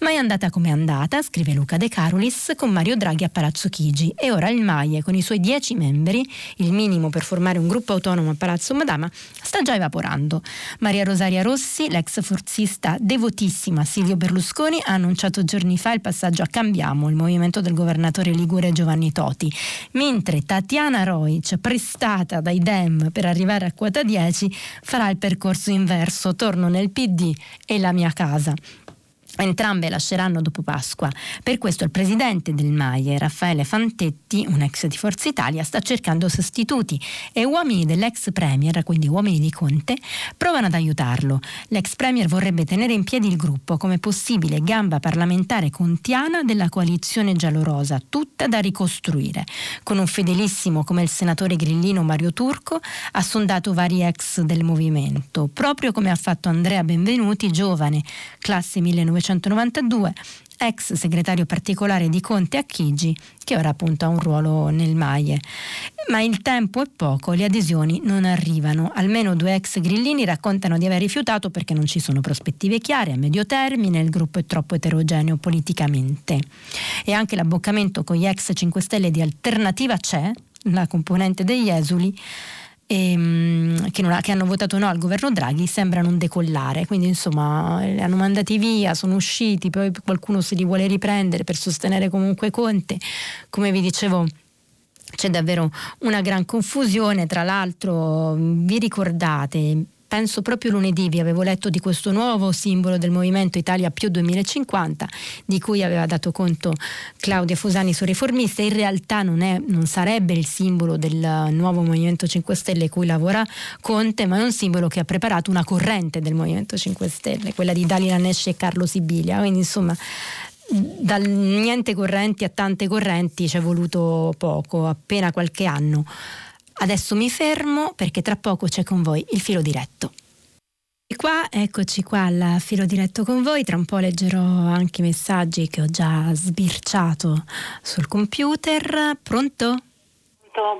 Ma è andata come è andata, scrive Luca De Carolis, con Mario Draghi a Palazzo Chigi e ora il Maie con i suoi dieci membri, il minimo per formare un gruppo autonomo a Palazzo Madama, sta già evaporando. Maria Rosaria Rossi, l'ex Forza marxista devotissima Silvio Berlusconi ha annunciato giorni fa il passaggio a Cambiamo, il movimento del governatore Ligure Giovanni Toti, mentre Tatiana Roic, prestata dai Dem per arrivare a quota 10, farà il percorso inverso, torno nel PD e la mia casa. Entrambe lasceranno dopo Pasqua. Per questo il presidente del MAIE, Raffaele Fantetti, un ex di Forza Italia, sta cercando sostituti e uomini dell'ex premier, quindi uomini di Conte, provano ad aiutarlo. L'ex premier vorrebbe tenere in piedi il gruppo come possibile gamba parlamentare contiana della coalizione giallorosa, tutta da ricostruire. Con un fedelissimo come il senatore grillino Mario Turco ha sondato vari ex del movimento, proprio come ha fatto Andrea Benvenuti, giovane, classe 1900 1992 ex segretario particolare di Conte a Chigi, che ora appunto ha un ruolo nel Maie. Ma il tempo è poco, le adesioni non arrivano. Almeno due ex grillini raccontano di aver rifiutato perché non ci sono prospettive chiare a medio termine, il gruppo è troppo eterogeneo politicamente. E anche l'abboccamento con gli ex 5 Stelle di Alternativa c'è, la componente degli esuli, ehm, che, ha, che, hanno votato no al governo Draghi sembrano non decollare, quindi insomma li hanno mandati via, sono usciti, poi qualcuno se li vuole riprendere per sostenere comunque Conte, come vi dicevo c'è davvero una gran confusione, tra l'altro vi ricordate penso proprio lunedì vi avevo letto di questo nuovo simbolo del Movimento Italia più 2050 di cui aveva dato conto Claudia Fusani su Riformista, in realtà non, è, non sarebbe il simbolo del nuovo Movimento 5 Stelle cui lavora Conte, ma è un simbolo che ha preparato una corrente del Movimento 5 Stelle, quella di Dalila Nesci e Carlo Sibilia, quindi insomma dal niente correnti a tante correnti ci è voluto poco, appena qualche anno. Adesso mi fermo perché tra poco c'è con voi il filo diretto. E qua, eccoci qua al filo diretto con voi, tra un po' leggerò anche i messaggi che ho già sbirciato sul computer. Pronto?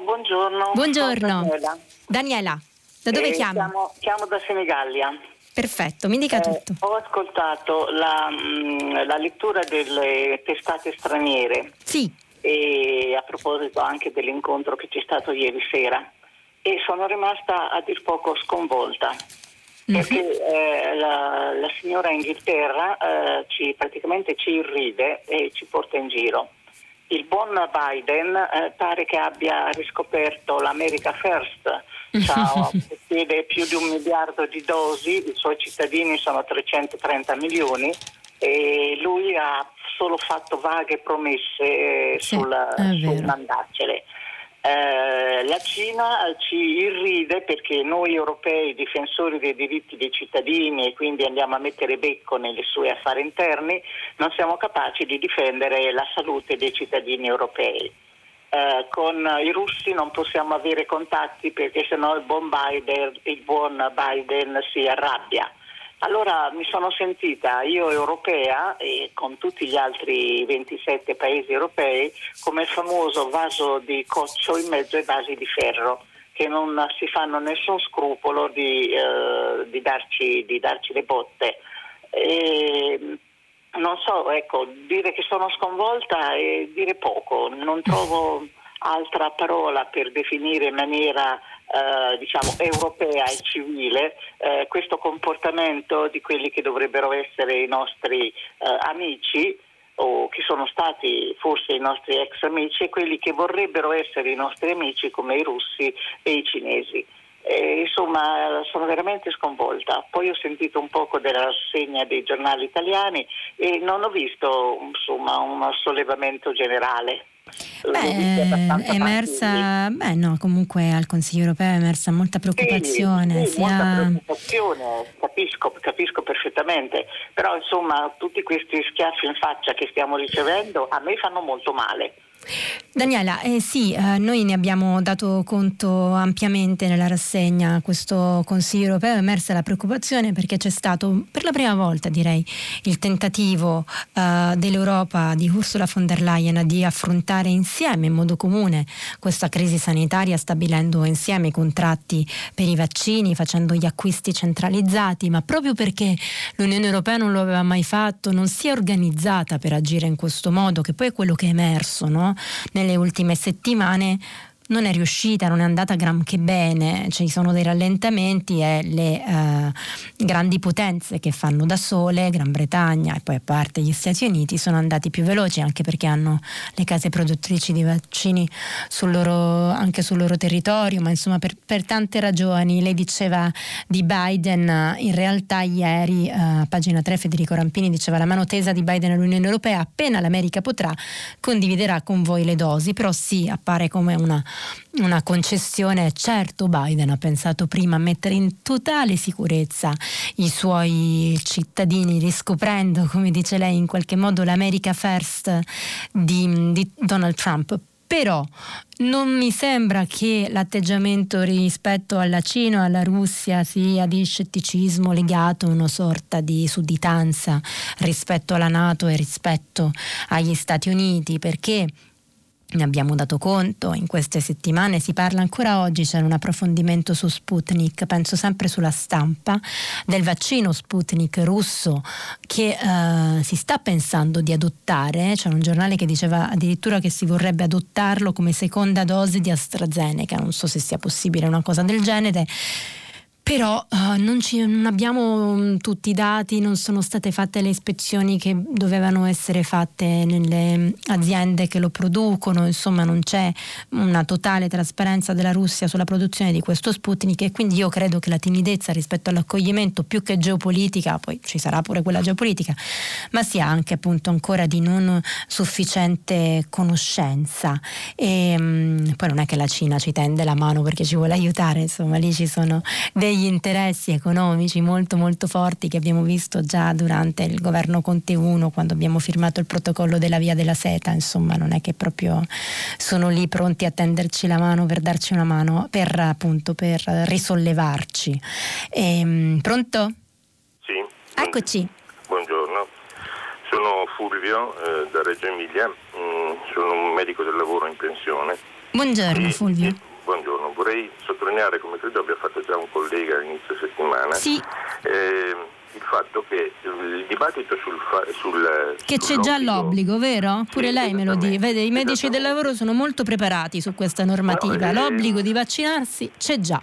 Buongiorno. Buongiorno. Daniela. Daniela. da dove eh, chiamo? Chiamo, chiamo da Senigallia. Perfetto, mi dica eh, tutto. Ho ascoltato la, mm, la lettura delle testate straniere. Sì e a proposito anche dell'incontro che c'è stato ieri sera e sono rimasta a dir poco sconvolta mhm. perché eh, la, la, signora Inghilterra eh, ci, praticamente ci irride e ci porta in giro. Il buon Biden eh, pare che abbia riscoperto l'America First, cioè, possiede più di un miliardo di dosi, i suoi cittadini sono 330 milioni e lui ha solo fatto vaghe promesse eh, sì, sul, sul mandarcele. Eh, la Cina ci irride perché noi europei, difensori dei diritti dei cittadini e quindi andiamo a mettere becco nei suoi affari interni, non siamo capaci di difendere la salute dei cittadini europei. Eh, con i russi non possiamo avere contatti perché sennò il buon Biden, il buon Biden si arrabbia. Allora mi sono sentita io europea e con tutti gli altri 27 paesi europei come il famoso vaso di coccio in mezzo ai vasi di ferro che non si fanno nessun scrupolo di, eh, di, darci, di darci, le botte. E, non so, ecco, dire che sono sconvolta è dire poco, non trovo altra parola per definire in maniera eh, diciamo, europea e civile eh, questo comportamento di quelli che dovrebbero essere i nostri eh, amici o che sono stati forse i nostri ex amici e quelli che vorrebbero essere i nostri amici come i russi e i cinesi. E, insomma, sono veramente sconvolta. Poi ho sentito un poco della rassegna dei giornali italiani e non ho visto insomma, un sollevamento generale. Beh, è emersa, beh no, comunque al Consiglio europeo è emersa molta preoccupazione. Sì, sì, sia... molta preoccupazione, capisco, capisco perfettamente, però insomma tutti questi schiaffi in faccia che stiamo ricevendo a me fanno molto male. Daniela, eh sì, eh, noi ne abbiamo dato conto ampiamente nella rassegna a questo Consiglio europeo, è emersa la preoccupazione perché c'è stato per la prima volta direi il tentativo eh, dell'Europa di Ursula von der Leyen di affrontare insieme in modo comune questa crisi sanitaria stabilendo insieme i contratti per i vaccini, facendo gli acquisti centralizzati, ma proprio perché l'Unione Europea non lo aveva mai fatto, non si è organizzata per agire in questo modo, che poi è quello che è emerso, no? Nelle ultime settimane non è riuscita, non è andata granché bene, ci sono dei rallentamenti e le eh, grandi potenze che fanno da sole, Gran Bretagna e poi a parte gli Stati Uniti, sono andati più veloci anche perché hanno le case produttrici di vaccini sul loro, anche sul loro territorio, ma insomma per, per, tante ragioni. Lei diceva di Biden, in realtà ieri a eh, pagina 3 Federico Rampini diceva la mano tesa di Biden all'Unione Europea, appena l'America potrà condividerà con voi le dosi, però sì, appare come una una concessione. Certo Biden ha pensato prima a mettere in totale sicurezza i suoi cittadini, riscoprendo, come dice lei, in qualche modo l'America First di, di Donald Trump Però non mi sembra che l'atteggiamento rispetto alla Cina o alla Russia sia di scetticismo legato a una sorta di sudditanza rispetto alla Nato e rispetto agli Stati Uniti, perché ne abbiamo dato conto in queste settimane, si parla ancora oggi, c'è un approfondimento su Sputnik, penso sempre sulla stampa, del vaccino Sputnik russo che eh, si sta pensando di adottare, c'è un giornale che diceva addirittura che si vorrebbe adottarlo come seconda dose di AstraZeneca, non so se sia possibile una cosa del genere però uh, non, ci, non, abbiamo um, tutti i dati, non sono state fatte le ispezioni che dovevano essere fatte nelle aziende che lo producono, insomma non c'è una totale trasparenza della Russia sulla produzione di questo Sputnik e quindi io credo che la timidezza rispetto all'accoglimento più che geopolitica, poi ci sarà pure quella geopolitica, ma sia anche appunto ancora di non sufficiente conoscenza. E um, poi non è che la Cina ci tende la mano perché ci vuole aiutare, insomma lì ci sono dei degli interessi economici molto molto forti che abbiamo visto già durante il governo Conte 1 quando abbiamo firmato il protocollo della via della seta, insomma non è che proprio sono lì pronti a tenderci la mano per darci una mano, per appunto per risollevarci. Ehm, pronto? Sì. Eccoci. Buongiorno. Sono Fulvio eh, da Reggio Emilia, mm, sono un medico del lavoro in pensione. Buongiorno e, Fulvio. E, buongiorno, vorrei sottolineare, come credo abbia fatto già un collega all'inizio settimana, sì. eh, il fatto che il dibattito sul, fa- sul che c'è già l'obbligo, vero? Pure sì, lei me lo dice. Vede, i medici del lavoro sono molto preparati su questa normativa. No, eh, L'obbligo di vaccinarsi c'è già.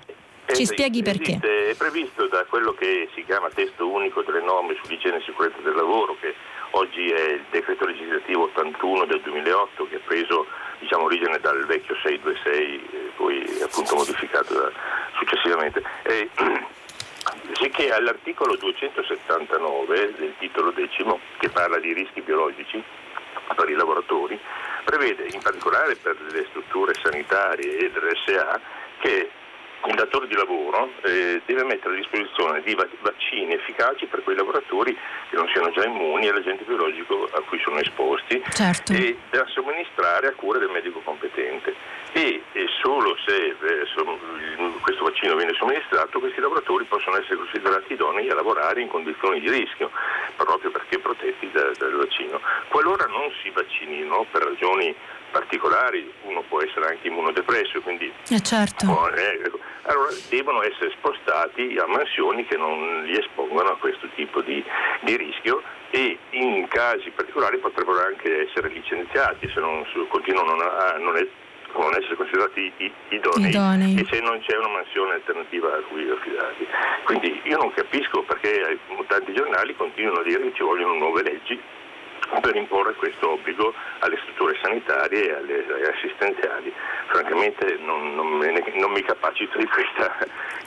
Ci spieghi perché? Esiste, è previsto da quello che si chiama testo unico delle norme sull'igiene e sicurezza del lavoro, che oggi è il decreto legislativo 81 del 2008, che ha preso diciamo, origine dal vecchio 626, poi appunto modificato da, successivamente. E, sicché all'articolo 279 del titolo decimo, che parla di rischi biologici per i lavoratori, prevede in particolare per le strutture sanitarie e dell'SA che il datore di lavoro eh, deve mettere a disposizione di vaccini efficaci per quei lavoratori che non siano già immuni all'agente biologico a cui sono esposti certo. e da somministrare a cura del medico competente. E, e solo se eh, so, questo vaccino viene somministrato questi lavoratori possono essere considerati idonei a lavorare in condizioni di rischio, proprio perché protetti da, dal vaccino. Qualora non si vaccinino per ragioni particolari, uno può essere anche immunodepresso, quindi eh certo. può, eh, allora devono essere spostati a mansioni che non li espongono a questo tipo di, di rischio e in casi particolari potrebbero anche essere licenziati se non continuano a non, non essere considerati idonei, idonei, e se non c'è una mansione alternativa a cui affidarli. Quindi io non capisco perché tanti giornali continuano a dire che ci vogliono nuove leggi per imporre questo obbligo alle strutture sanitarie e alle, assistenziali. Francamente non, non, me, non mi capacito di questa,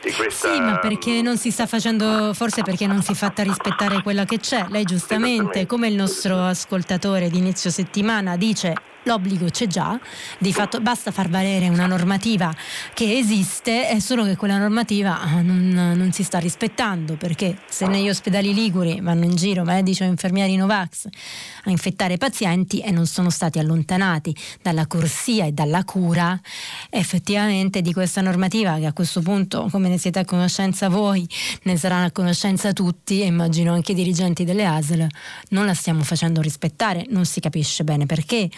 di questa, Sì, ma perché non si sta facendo, forse perché non si è fatta rispettare quella che c'è. Lei giustamente, come il nostro ascoltatore di inizio settimana dice, l'obbligo c'è già, di fatto basta far valere una normativa che esiste, è solo che quella normativa ah, non, non, si sta rispettando, perché se negli ospedali liguri vanno in giro medici o infermieri Novax a infettare pazienti e non sono stati allontanati dalla corsia e dalla cura, effettivamente di questa normativa che a questo punto, come ne siete a conoscenza voi, ne saranno a conoscenza tutti e immagino anche i dirigenti delle ASL, non la stiamo facendo rispettare, non si capisce bene perché.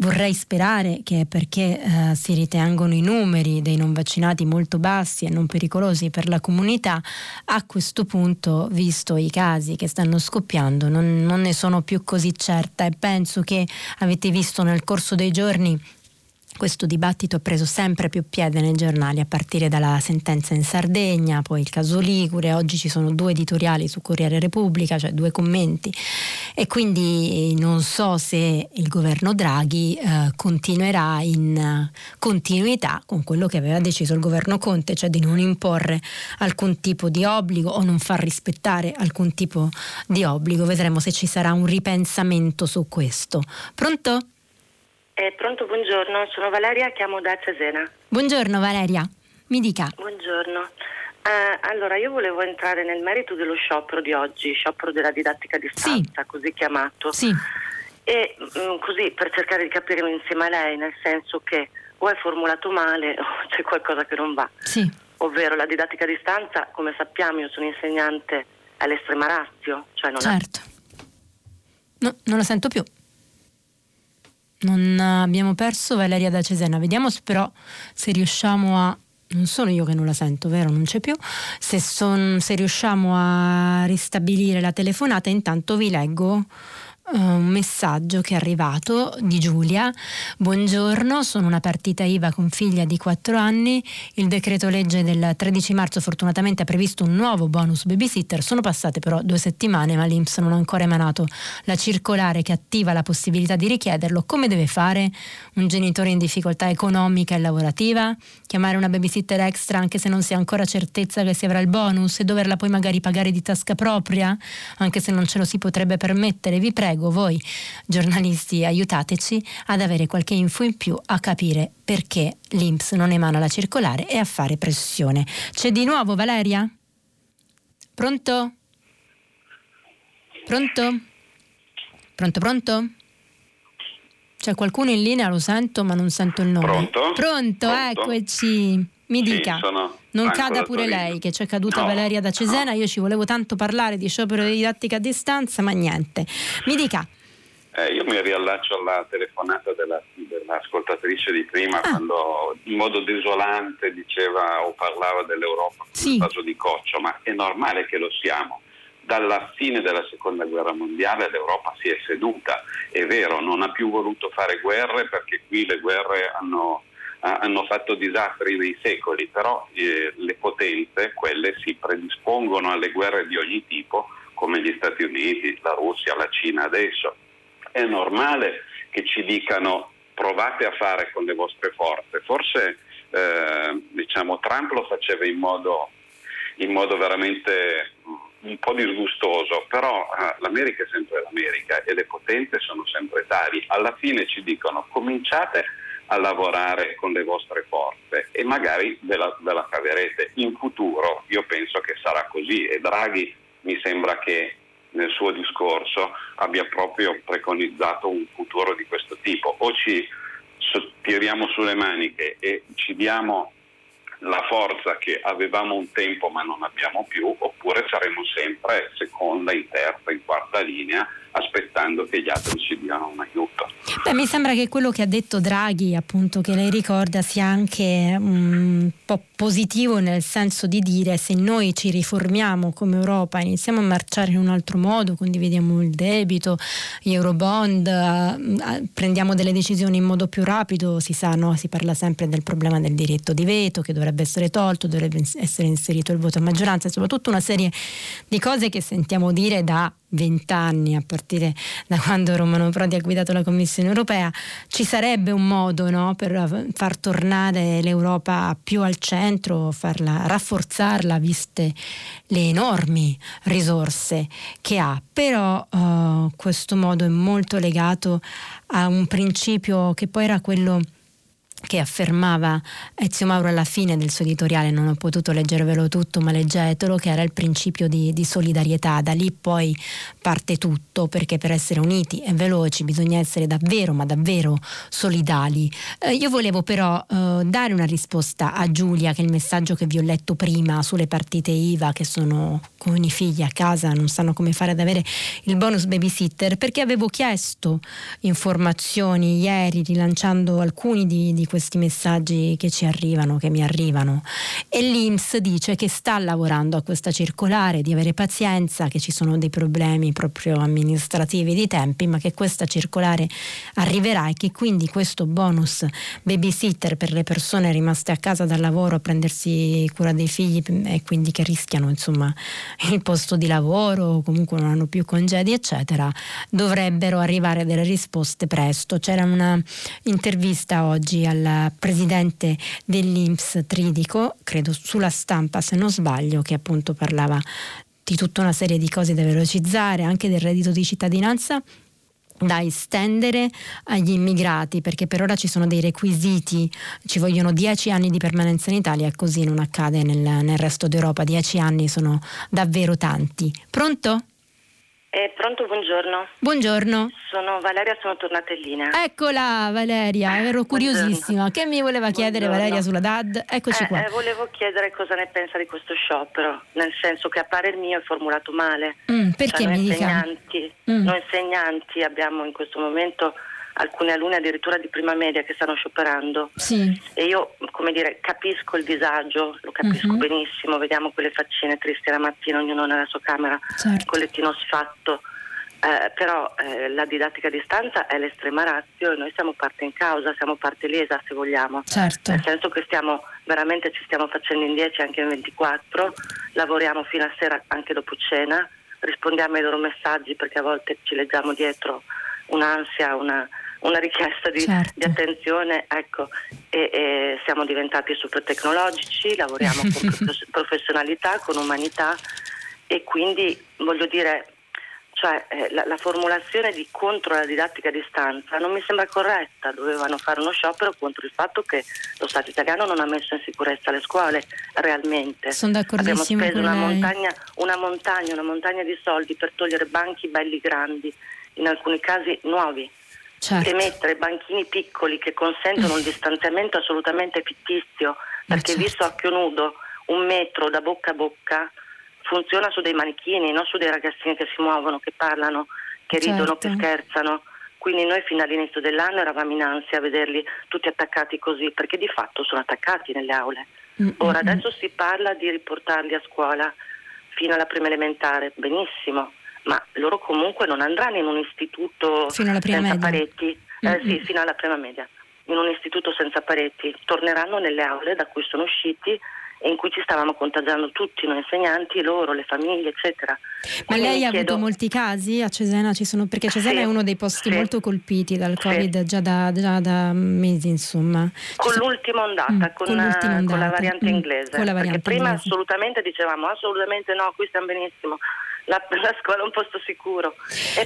Vorrei sperare che perché eh, si ritengono i numeri dei non vaccinati molto bassi e non pericolosi per la comunità, a questo punto, visto i casi che stanno scoppiando, non, non ne sono più così certa. E penso che avete visto nel corso dei giorni questo dibattito ha preso sempre più piede nei giornali, a partire dalla sentenza in Sardegna, poi il caso Ligure, oggi ci sono due editoriali su Corriere Repubblica, cioè due commenti e quindi non so se il governo Draghi eh, continuerà in continuità con quello che aveva deciso il governo Conte, cioè di non imporre alcun tipo di obbligo o non far rispettare alcun tipo di obbligo. Vedremo se ci sarà un ripensamento su questo. Pronto? Eh, pronto, buongiorno, sono Valeria, chiamo da Cesena. Buongiorno Valeria, mi dica. Buongiorno. Eh, allora, io volevo entrare nel merito dello sciopero di oggi, sciopero della didattica a distanza, sì. così chiamato. Sì. E mh, mm, così per cercare di capire insieme a lei, nel senso che o è formulato male o c'è qualcosa che non va. Sì. Ovvero la didattica a distanza, come sappiamo, io sono insegnante all'estrema razio. Cioè non certo. No, non la sento più. Non abbiamo perso Valeria da Cesena. Vediamo però se riusciamo a non sono io che non la sento, vero? Non c'è più. Se, son, se riusciamo a ristabilire la telefonata, intanto vi leggo eh, un messaggio che è arrivato di Giulia. Buongiorno, sono una partita IVA con figlia di 4 anni. Il decreto legge del 13 marzo fortunatamente ha previsto un nuovo bonus babysitter. Sono passate però due settimane ma l'Inps non ha ancora emanato la circolare che attiva la possibilità di richiederlo. Come deve fare un genitore in difficoltà economica e lavorativa? Chiamare una babysitter extra anche se non si ha ancora certezza che si avrà il bonus e doverla poi magari pagare di tasca propria anche se non ce lo si potrebbe permettere? Vi prego prego voi giornalisti aiutateci ad avere qualche info in più a capire perché l'Inps non emana la circolare e a fare pressione. C'è di nuovo Valeria? Pronto? Pronto? Pronto, pronto? C'è qualcuno in linea, lo sento, ma non sento il nome. Pronto? Pronto, Pronto? eccoci. Mi Sì, dica, sono non Franco cada da pure lei che c'è caduta No, Valeria da Cesena, io ci volevo tanto parlare di sciopero di didattica a distanza, ma niente. Mi dica, Eh, io mi riallaccio alla telefonata della- dell'ascoltatrice di prima Ah. quando in modo desolante diceva o parlava dell'Europa come Sì. un vaso di coccio, ma è normale che lo siamo. Dalla fine della seconda guerra mondiale l'Europa si è seduta, è vero, non ha più voluto fare guerre perché qui le guerre hanno, ha- hanno fatto disastri nei secoli, però eh, le potenze, quelle si predispongono alle guerre di ogni tipo, come gli Stati Uniti, la Russia, la Cina adesso. È normale che ci dicano provate a fare con le vostre forze. Forse eh, diciamo, Trump lo faceva in modo, in modo veramente mm, un po' disgustoso, però eh, l'America è sempre l'America e le potenze sono sempre tali. Alla fine ci dicono cominciate a lavorare con le vostre forze e magari ve la, ve la caverete. In futuro io penso che sarà così e Draghi mi sembra che nel suo discorso abbia proprio preconizzato un futuro di questo tipo. O ci tiriamo sulle maniche e ci diamo la forza che avevamo un tempo ma non abbiamo più, oppure saremo sempre seconda, in terza, in quarta linea, aspettando che gli altri ci diano un aiuto. Beh, mi sembra che quello che ha detto Draghi, appunto, che lei ricorda, sia anche un po' positivo nel senso di dire se noi ci riformiamo come Europa, iniziamo a marciare in un altro modo, condividiamo il debito, gli eurobond, eh, eh, prendiamo delle decisioni in modo più rapido, si sa, no? si parla sempre del problema del diritto di veto che dovrebbe essere tolto, dovrebbe essere inserito il voto a maggioranza, insomma tutta una serie di cose che sentiamo dire da vent'anni, a partire da quando Romano Prodi ha guidato la Commissione europea, ci sarebbe un modo no, per far tornare l'Europa più al centro, farla, rafforzarla, viste le enormi risorse che ha. Però eh, questo modo è molto legato a un principio che poi era quello che affermava Ezio Mauro alla fine del suo editoriale, non ho potuto leggervelo tutto, ma leggetelo, che era il principio di, di solidarietà. Da lì poi parte tutto, perché per essere uniti e veloci bisogna essere davvero, ma davvero solidali. Eh, io volevo però eh, dare una risposta a Giulia, che il messaggio che vi ho letto prima sulle partite IVA che sono con i figli a casa, non sanno come fare ad avere il bonus babysitter, perché avevo chiesto informazioni ieri rilanciando alcuni di, di questi messaggi che ci arrivano, che mi arrivano. E l'Inps dice che sta lavorando a questa circolare, di avere pazienza, che ci sono dei problemi proprio amministrativi di tempi, ma che questa circolare arriverà e che quindi questo bonus babysitter per le persone rimaste a casa dal lavoro a prendersi cura dei figli e quindi che rischiano insomma il posto di lavoro o comunque non hanno più congedi eccetera, dovrebbero arrivare delle risposte presto. C'era una intervista oggi al presidente dell'Inps Tridico, credo sulla stampa se non sbaglio, che appunto parlava di tutta una serie di cose da velocizzare, anche del reddito di cittadinanza da estendere agli immigrati perché per ora ci sono dei requisiti, ci vogliono dieci anni di permanenza in Italia e così non accade nel, nel resto d'Europa, dieci anni sono davvero tanti. Pronto? Eh, pronto, buongiorno. Buongiorno. Sono Valeria, sono tornata in linea. Eccola Valeria, ero curiosissima. Buongiorno. Che mi voleva chiedere buongiorno. Valeria sulla DAD? Eccoci eh, qua. Eh, volevo chiedere cosa ne pensa di questo sciopero, nel senso che a parer mio è formulato male. Mm, perché cioè, mi noi insegnanti, mm. noi insegnanti abbiamo in questo momento alcuni alunni addirittura di prima media che stanno scioperando. Sì. E io, come dire, capisco il disagio, lo capisco uh-huh. benissimo, vediamo quelle faccine tristi la mattina, ognuno nella sua camera, certo. collettino sfatto. Eh, però eh, la didattica a distanza è l'estrema razio e noi siamo parte in causa, siamo parte lesa se vogliamo, certo. nel senso che stiamo veramente ci stiamo facendo in 10 anche in 24, lavoriamo fino a sera anche dopo cena, rispondiamo ai loro messaggi perché a volte ci leggiamo dietro un'ansia, una, una richiesta di, certo. di attenzione, ecco, e, e siamo diventati super tecnologici, lavoriamo con professionalità, con umanità e quindi voglio dire, cioè, eh, la, la, formulazione di contro la didattica a distanza non mi sembra corretta, dovevano fare uno sciopero contro il fatto che lo Stato italiano non ha messo in sicurezza le scuole realmente. Sono Abbiamo speso una montagna, una montagna, una montagna di soldi per togliere banchi belli grandi, in alcuni casi nuovi certo. e mettere banchini piccoli che consentono un distanziamento assolutamente fittizio, perché certo. visto a occhio nudo un metro da bocca a bocca funziona su dei manichini, non su dei ragazzini che si muovono, che parlano, che certo. ridono, che scherzano. Quindi noi fino all'inizio dell'anno eravamo in ansia a vederli tutti attaccati così, perché di fatto sono attaccati nelle aule. Mm-hmm. Ora adesso si parla di riportarli a scuola fino alla prima elementare, benissimo, ma loro comunque non andranno in un istituto senza media. pareti, eh, sì, fino alla prima media, in un istituto senza pareti, torneranno nelle aule da cui sono usciti e in cui ci stavamo contagiando tutti, noi insegnanti, loro, le famiglie, eccetera. Ma Quindi lei ha chiedo... avuto molti casi a Cesena? Sono... Perché Cesena sì, è uno dei posti sì, molto colpiti dal Covid sì. già, da, già, da, mesi, insomma. Con sono... l'ultima ondata, mm, con, con, l'ultima ondata. con, la variante mm, inglese. Con la variante prima inglese. assolutamente dicevamo assolutamente no, qui stiamo benissimo la, la, scuola è un posto sicuro.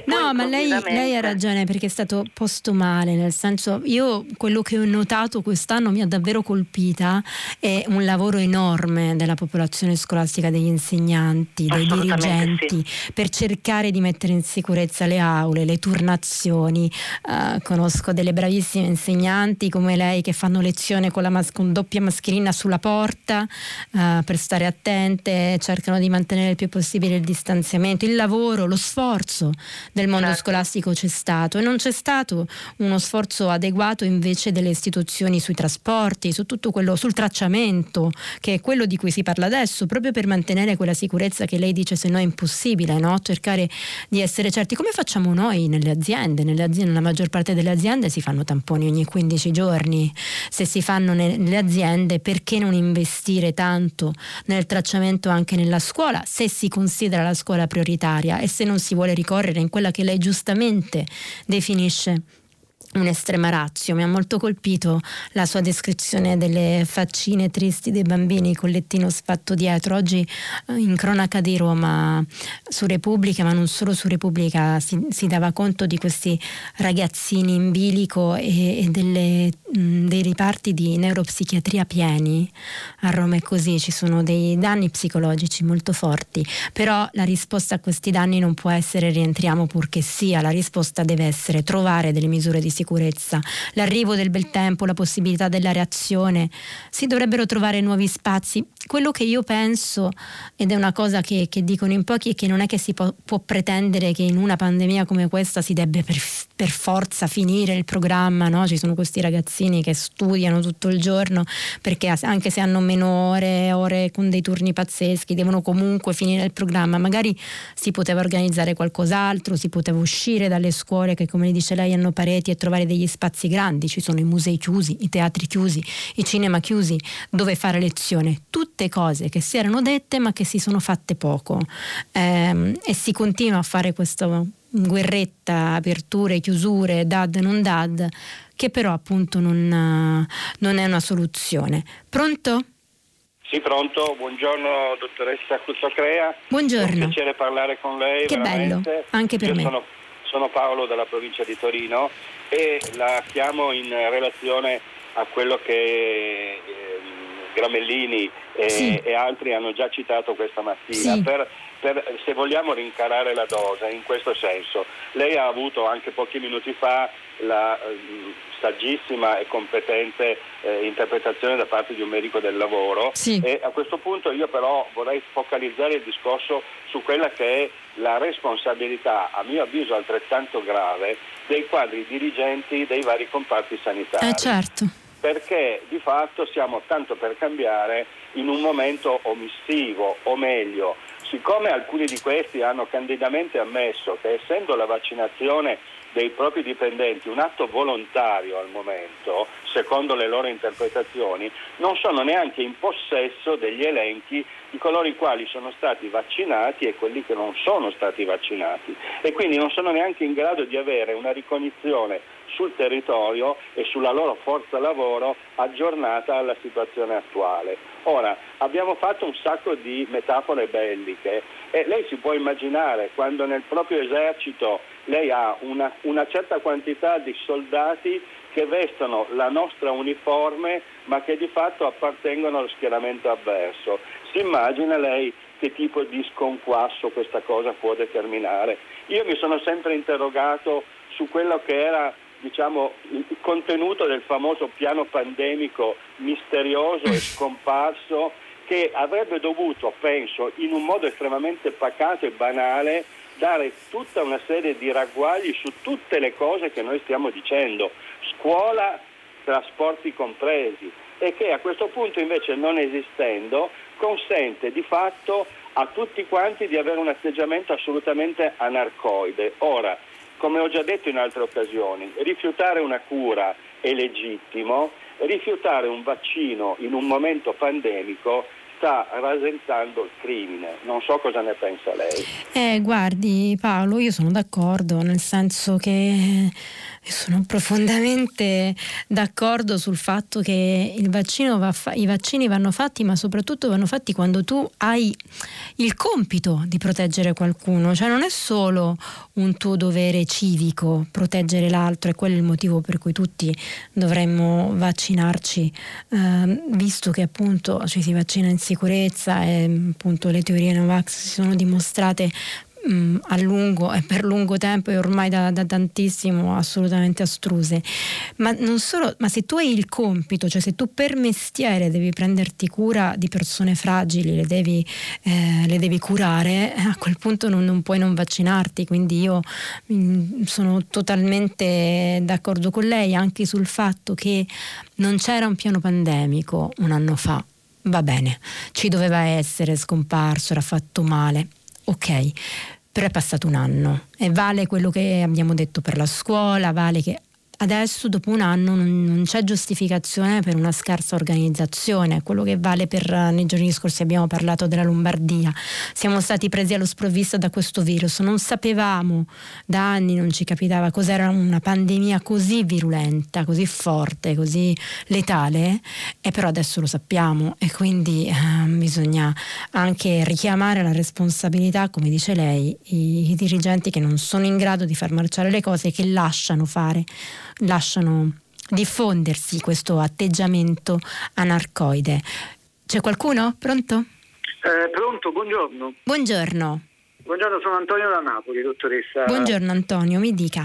no, ma lei, lei, ha ragione perché è stato posto male, nel senso io quello che ho notato quest'anno mi ha davvero colpita è un lavoro enorme della popolazione scolastica, degli insegnanti, dei dirigenti, sì. per cercare di mettere in sicurezza le aule, le turnazioni. Uh, conosco delle bravissime insegnanti come lei che fanno lezione con, la mas- con doppia mascherina sulla porta uh, per stare attente, cercano di mantenere il più possibile il distanziamento finanziamento, il lavoro, lo sforzo del mondo certo. scolastico c'è stato e non c'è stato uno sforzo adeguato invece delle istituzioni sui trasporti, su tutto quello, sul tracciamento, che è quello di cui si parla adesso, proprio per mantenere quella sicurezza che lei dice se no è impossibile, no? cercare di essere certi. Come facciamo noi nelle aziende? nelle aziende? Nella maggior parte delle aziende si fanno tamponi ogni 15 giorni. Se si fanno nelle aziende, perché non investire tanto nel tracciamento anche nella scuola, se si considera la scuola prioritaria e se non si vuole ricorrere in quella che lei giustamente definisce un'estrema razio. Mi ha molto colpito la sua descrizione delle faccine tristi dei bambini con lettino sfatto dietro. Oggi eh, in cronaca di Roma su Repubblica, ma non solo su Repubblica, si, si dava conto di questi ragazzini in bilico e, e delle, mh, dei riparti di neuropsichiatria pieni. A Roma è così, ci sono dei danni psicologici molto forti, però la risposta a questi danni non può essere rientriamo purché sia, la risposta deve essere trovare delle misure di sicurezza sicurezza, l'arrivo del bel tempo, la possibilità della reazione, si dovrebbero trovare nuovi spazi. Quello che io penso, ed è una cosa che, che dicono in pochi, è che non è che si può, può, pretendere che in una pandemia come questa si debba per, per forza finire il programma, no? ci sono questi ragazzini che studiano tutto il giorno perché anche se hanno meno ore, ore con dei turni pazzeschi, devono comunque finire il programma, magari si poteva organizzare qualcos'altro, si poteva uscire dalle scuole che come dice lei hanno pareti e trovare degli spazi grandi, ci sono i musei chiusi, i teatri chiusi, i cinema chiusi, dove fare lezione. Tutte cose che si erano dette ma che si sono fatte poco ehm, e si continua a fare questa guerretta, aperture, chiusure, dad, non dad, che però appunto non, non è una soluzione. Pronto? Sì, pronto, buongiorno dottoressa Cuzzocrea. Buongiorno. È un piacere parlare con lei. Che veramente. bello, anche per Io me. Sono, sono Paolo della provincia di Torino e la chiamo in relazione a quello che eh, Gramellini e, sì. e, altri hanno già citato questa mattina sì. per per, se vogliamo rincarare la dose in questo senso. Lei ha avuto anche pochi minuti fa la eh, saggissima e competente eh, interpretazione da parte di un medico del lavoro sì. e a questo punto io però vorrei focalizzare il discorso su quella che è la responsabilità, a mio avviso altrettanto grave, dei quadri dirigenti dei vari comparti sanitari. Eh certo. Perché di fatto siamo tanto per cambiare in un momento omissivo, o meglio, siccome alcuni di questi hanno candidamente ammesso che essendo la vaccinazione dei propri dipendenti un atto volontario al momento, secondo le loro interpretazioni, non sono neanche in possesso degli elenchi di coloro i quali sono stati vaccinati e quelli che non sono stati vaccinati. E quindi non sono neanche in grado di avere una ricognizione sul territorio e sulla loro forza lavoro aggiornata alla situazione attuale. Ora, abbiamo fatto un sacco di metafore belliche e lei si può immaginare quando nel proprio esercito lei ha una, una certa quantità di soldati che vestono la nostra uniforme ma che di fatto appartengono allo schieramento avverso. Si immagina lei che tipo di sconquasso questa cosa può determinare? Io mi sono sempre interrogato su quello che era diciamo, il contenuto del famoso piano pandemico misterioso e scomparso che avrebbe dovuto, penso, in un modo estremamente pacato e banale, dare tutta una serie di ragguagli su tutte le cose che noi stiamo dicendo, scuola, trasporti compresi, e che a questo punto invece non esistendo consente di fatto a tutti quanti di avere un atteggiamento assolutamente anarcoide. Ora, come ho già detto in altre occasioni, rifiutare una cura è legittimo, rifiutare un vaccino in un momento pandemico sta rasentando il crimine. Non so cosa ne pensa lei. Eh, guardi Paolo, io sono d'accordo, nel senso che sono profondamente d'accordo sul fatto che fa- i vaccini vanno fatti, ma soprattutto vanno fatti quando tu hai il compito di proteggere qualcuno, cioè non è solo un tuo dovere civico proteggere l'altro, e quello è il motivo per cui tutti dovremmo vaccinarci, eh, visto che appunto ci si vaccina in sicurezza e appunto le teorie Novax si sono dimostrate mh, mm, a lungo e per lungo tempo e ormai da, da, tantissimo assolutamente astruse. Ma non solo, ma se tu hai il compito, cioè se tu per mestiere devi prenderti cura di persone fragili, le devi, eh, le devi curare, a quel punto non, non, puoi non vaccinarti. Quindi io mh, mm, sono totalmente d'accordo con lei anche sul fatto che non c'era un piano pandemico un anno fa. Va bene, ci doveva essere scomparso, era fatto male. Ok, però è passato un anno e vale quello che abbiamo detto per la scuola, vale che adesso dopo un anno non, c'è giustificazione per una scarsa organizzazione, quello che vale per nei giorni scorsi abbiamo parlato della Lombardia, siamo stati presi allo sprovvisto da questo virus, non sapevamo da anni, non ci capitava cos'era una pandemia così virulenta, così forte, così letale e però adesso lo sappiamo. E quindi eh, bisogna anche richiamare la responsabilità, come dice lei, i, i dirigenti che non sono in grado di far marciare le cose, che lasciano fare lasciano diffondersi questo atteggiamento anarcoide. C'è qualcuno? Pronto? Eh, pronto, buongiorno. Buongiorno. Buongiorno, sono Antonio da Napoli, dottoressa. Buongiorno Antonio, mi dica.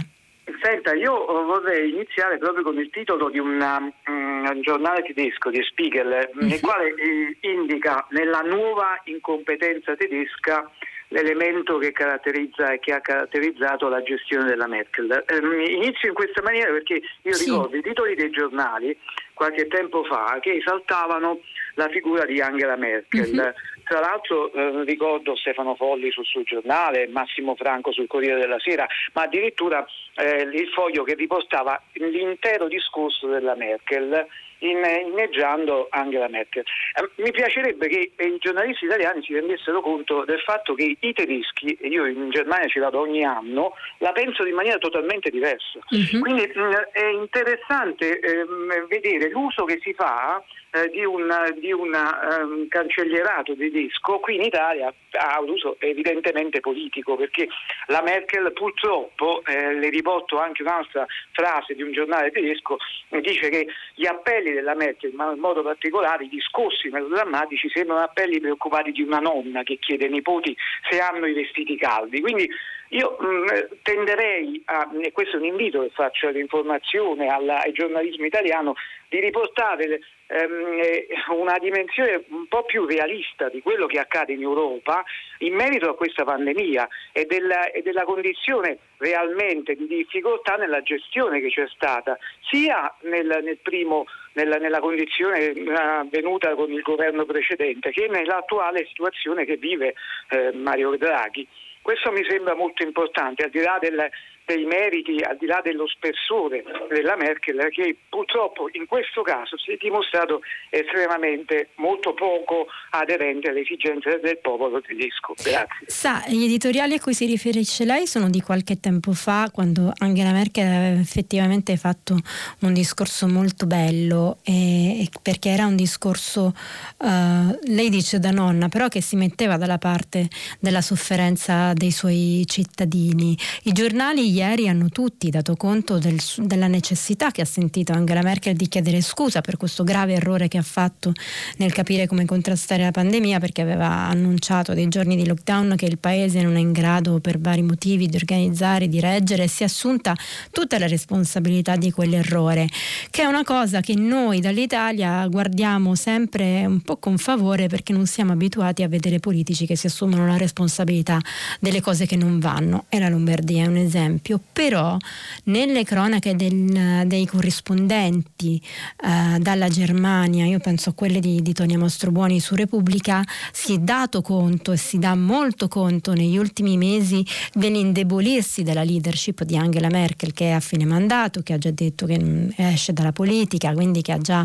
Senta, io vorrei iniziare proprio con il titolo di una, um, un giornale tedesco di Spiegel, mm-hmm. nel quale eh, indica nella nuova incompetenza tedesca l'elemento che caratterizza e che ha caratterizzato la gestione della Merkel. Um, inizio in questa maniera perché io sì. ricordo i titoli dei giornali qualche tempo fa che esaltavano la figura di Angela Merkel. Mm-hmm. Tra l'altro eh, ricordo Stefano Folli sul suo giornale, Massimo Franco sul Corriere della Sera, ma addirittura eh, il foglio che riportava l'intero discorso della Merkel inneggiando Angela Merkel. Eh, mi piacerebbe che i giornalisti italiani si rendessero conto del fatto che i tedeschi, e io in Germania ci vado ogni anno, la pensano in maniera totalmente diversa. Uh-huh. Quindi mh, è interessante eh, vedere l'uso che si fa eh, di un, di un um, cancellierato tedesco qui in Italia ha un uso evidentemente politico perché la Merkel purtroppo, eh, le riporto anche un'altra frase di un giornale tedesco, dice che gli appelli della Merkel, ma in modo particolare i discorsi melodrammatici sembrano appelli preoccupati di una nonna che chiede ai nipoti se hanno i vestiti caldi. Quindi io mh, mm, tenderei, a, e questo è un invito che faccio all'informazione, alla, al giornalismo italiano, di riportare ehm, eh, una dimensione un po' più realista di quello che accade in Europa in merito a questa pandemia e della, e della condizione realmente di difficoltà nella gestione che c'è stata, sia nel, nel primo, nella, nella, condizione avvenuta con il governo precedente che nell'attuale situazione che vive eh, Mario Draghi. Questo mi sembra molto importante, al di là del, dei meriti, al di là dello spessore della Merkel, che purtroppo in questo caso si è dimostrato estremamente molto poco aderente alle esigenze del popolo tedesco. Grazie. Sa, gli editoriali a cui si riferisce lei sono di qualche tempo fa, quando Angela Merkel aveva effettivamente fatto un discorso molto bello, e, perché era un discorso, uh, lei dice da nonna, però che si metteva dalla parte della sofferenza dei suoi cittadini. I giornali ieri hanno tutti dato conto del, della necessità che ha sentito Angela Merkel di chiedere scusa per questo grave errore che ha fatto nel capire come contrastare la pandemia perché aveva annunciato dei giorni di lockdown che il paese non è in grado per vari motivi di organizzare, di reggere e si è assunta tutta la responsabilità di quell'errore, che è una cosa che noi dall'Italia guardiamo sempre un po' con favore perché non siamo abituati a vedere politici che si assumono la responsabilità delle cose che non vanno. E la Lombardia è un esempio esempio, però nelle cronache del, dei corrispondenti eh, dalla Germania, io penso a quelle di, di Tonia Mastrobuoni su Repubblica, si è dato conto e si dà molto conto negli ultimi mesi dell'indebolirsi della leadership di Angela Merkel che è a fine mandato, che ha già detto che esce dalla politica, quindi che ha già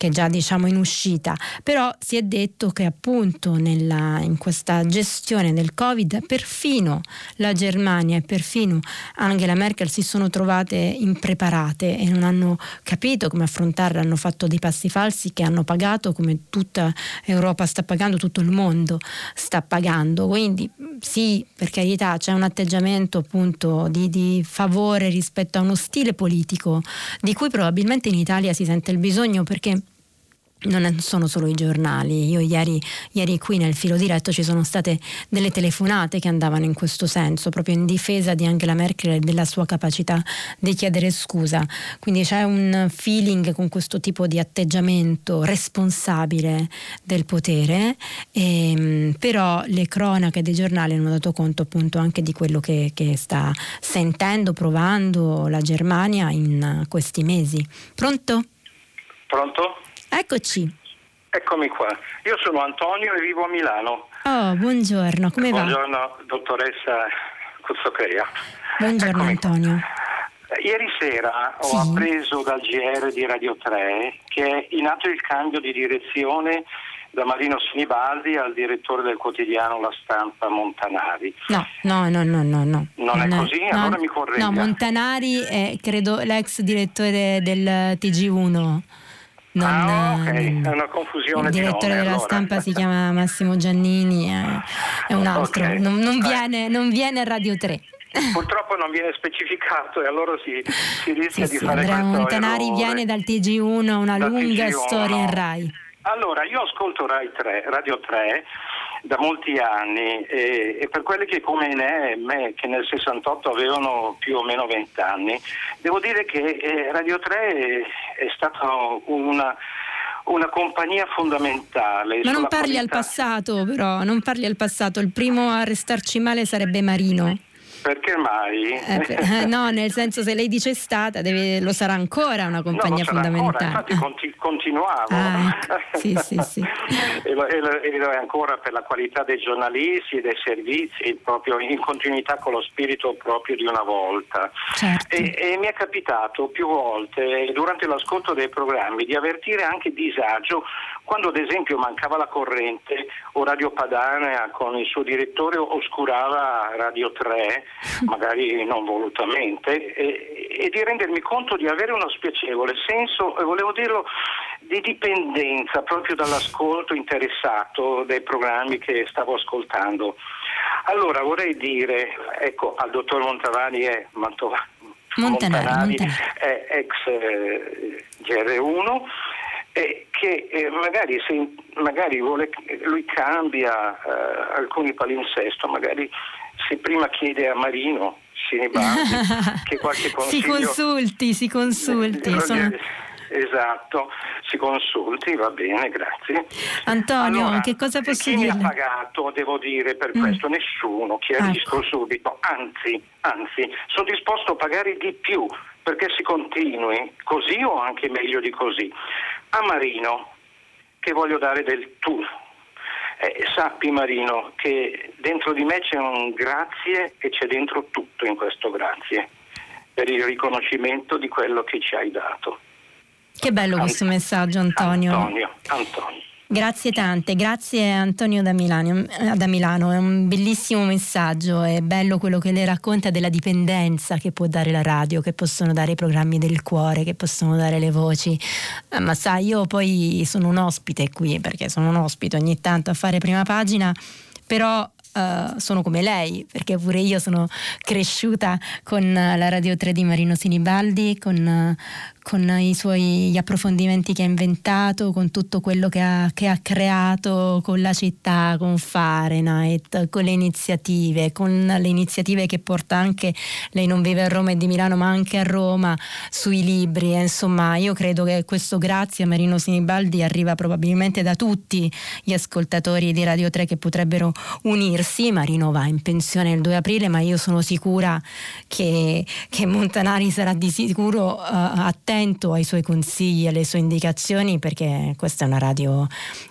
che è già diciamo in uscita, però si è detto che appunto nella, in questa gestione del Covid perfino la Germania e perfino Angela Merkel si sono trovate impreparate e non hanno capito come affrontarla, hanno fatto dei passi falsi che hanno pagato come tutta Europa sta pagando, tutto il mondo sta pagando. Quindi sì, per carità c'è un atteggiamento appunto di, di favore rispetto a uno stile politico di cui probabilmente in Italia si sente il bisogno perché non sono solo i giornali, io ieri, ieri, qui nel filo diretto ci sono state delle telefonate che andavano in questo senso, proprio in difesa di Angela Merkel e della sua capacità di chiedere scusa, quindi c'è un feeling con questo tipo di atteggiamento responsabile del potere, e, ehm, però le cronache dei giornali hanno dato conto appunto anche di quello che, che sta sentendo, provando la Germania in questi mesi. Pronto? Pronto? Eccoci. Eccomi qua. Io sono Antonio e vivo a Milano. Oh, buongiorno, come buongiorno, va? Buongiorno, dottoressa Cuzzocrea. Buongiorno Eccomi Antonio. Qua. Ieri sera ho sì. appreso dal GR di Radio 3 che è in atto il cambio di direzione da Marino Sinibaldi al direttore del quotidiano La Stampa Montanari. No, no, no, no, no. no. Non no, è così? No, allora mi corregga. No, Montanari è credo l'ex direttore del TG1. Non, ah, ok, è una confusione. Il direttore nome, della allora. stampa si chiama Massimo Giannini, è, un altro, okay. non, non, viene, non, viene, a Radio 3. Purtroppo non viene specificato e allora si, si rischia sì, di sì, fare Andrea Montanari errore. viene dal TG1, una dal lunga TG1, storia in Rai. Allora, io ascolto Rai 3, Radio 3 da molti anni e, e, per quelli che come me, me, che nel 68 avevano più o meno 20 anni, devo dire che eh, Radio 3 è, è stata una una compagnia fondamentale. Ma non parli qualità... al passato, però, non parli al passato. Il primo a restarci male sarebbe Marino. Perché mai? Eh, eh, no, nel senso se lei dice stata, deve, lo sarà ancora una compagnia no, fondamentale. Ancora, infatti conti, continuavo. Ah, ecco. sì, sì, sì. e, lo, e, lo, e, lo, è ancora per la qualità dei giornalisti e dei servizi, proprio in continuità con lo spirito proprio di una volta. Certo. E, e mi è capitato più volte, durante l'ascolto dei programmi, di avvertire anche disagio quando ad esempio mancava la corrente o Radio Padana con il suo direttore oscurava Radio 3 magari non volutamente, e, e, di rendermi conto di avere uno spiacevole senso, e volevo dirlo, di dipendenza proprio dall'ascolto interessato dei programmi che stavo ascoltando. Allora vorrei dire, ecco, al dottor Montavani è Mantova, Montanari, Montanari, è ex eh, GR1 e che eh, magari, se, magari vuole, lui cambia eh, alcuni palinsesto, magari se prima chiede a Marino Sinibaldi che qualche consiglio... si consulti, si consulti. Eh, sono... Esatto, si consulti, va bene, grazie. Antonio, allora, che cosa posso chi dire? Chi mi ha pagato, devo dire, per mm. questo? Nessuno, chiarisco ecco. subito, anzi, anzi, sono disposto a pagare di più perché si continui così o anche meglio di così. A Marino, che voglio dare del tu, eh, sappi Marino che dentro di me c'è un grazie e c'è dentro tutto in questo grazie per il riconoscimento di quello che ci hai dato. Che bello questo messaggio Antonio. Antonio, Antonio. Grazie tante, grazie Antonio da Milano, eh, da Milano, è un bellissimo messaggio, è bello quello che lei racconta della dipendenza che può dare la radio, che possono dare i programmi del cuore, che possono dare le voci, eh, ma sai io poi sono un ospite qui perché sono un ospite ogni tanto a fare prima pagina, però Uh, sono come lei, perché pure io sono cresciuta con la Radio 3 di Marino Sinibaldi, con, uh, con i suoi approfondimenti che ha inventato, con tutto quello che ha, che ha, creato con la città, con Fahrenheit, con le iniziative, con le iniziative che porta anche, lei non vive a Roma e di Milano, ma anche a Roma, sui libri. E insomma, io credo che questo grazie a Marino Sinibaldi arriva probabilmente da tutti gli ascoltatori di Radio 3 che potrebbero unirsi. Marino va in pensione il 2 aprile, ma io sono sicura che, che Montanari sarà di sicuro uh, attento attento ai suoi consigli, alle sue indicazioni perché questa è una radio,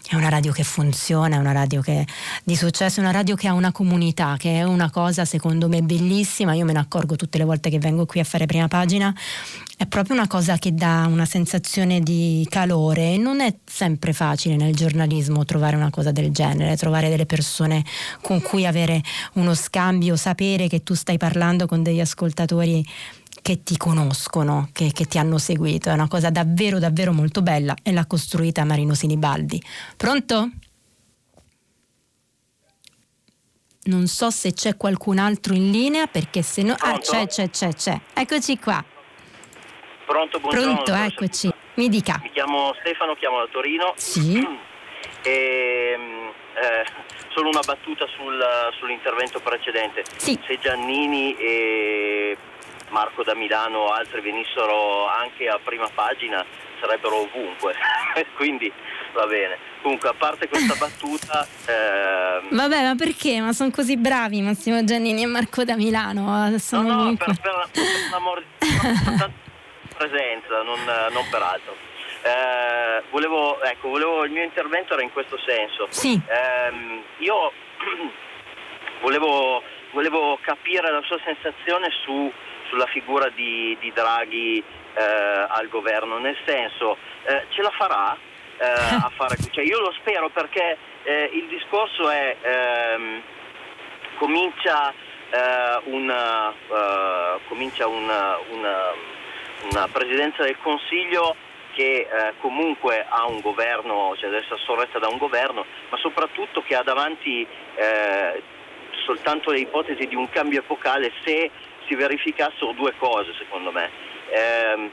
è una radio che funziona, è una radio che, di successo, è una radio che ha una comunità, che è una cosa secondo me bellissima, io me ne accorgo tutte le volte che vengo qui a fare prima pagina, è proprio una cosa che dà una sensazione di calore. E non è sempre facile nel giornalismo trovare una cosa del genere, trovare delle persone con cui avere uno scambio, sapere che tu stai parlando con degli ascoltatori che ti conoscono, che, che, ti hanno seguito. È una cosa davvero, davvero molto bella e l'ha costruita Marino Sinibaldi. Pronto? Non so se c'è qualcun altro in linea perché se no... Ah, c'è, c'è, c'è, c'è. Eccoci qua. Pronto, buongiorno. Pronto, eccoci. Mi dica. Mi chiamo Stefano, chiamo da Torino. Sì. E, mm, eh, solo una battuta sul, sull'intervento precedente. Sì. Se Giannini e Marco da Milano o altri venissero anche a prima pagina sarebbero ovunque, quindi va bene. Comunque, a parte questa battuta... Ehm... Vabbè, ma perché? Ma sono così bravi Massimo Giannini e Marco da Milano? Sono no, no, ovunque. per, per, per l'amor di presenza, non, non per altro. Eh, volevo, ecco, volevo, il mio intervento era in questo senso. Sì. Eh, io volevo, volevo capire la sua sensazione su sulla figura di, di Draghi eh, al governo, nel senso eh, ce la farà eh, a fare, cioè, io lo spero perché eh, il discorso è ehm, comincia, eh, una, eh, comincia una, una, una, presidenza del Consiglio che comunque ha un governo, cioè deve essere sorretta da un governo, ma soprattutto che ha davanti soltanto le ipotesi di un cambio epocale se si verificassero due cose secondo me. Eh,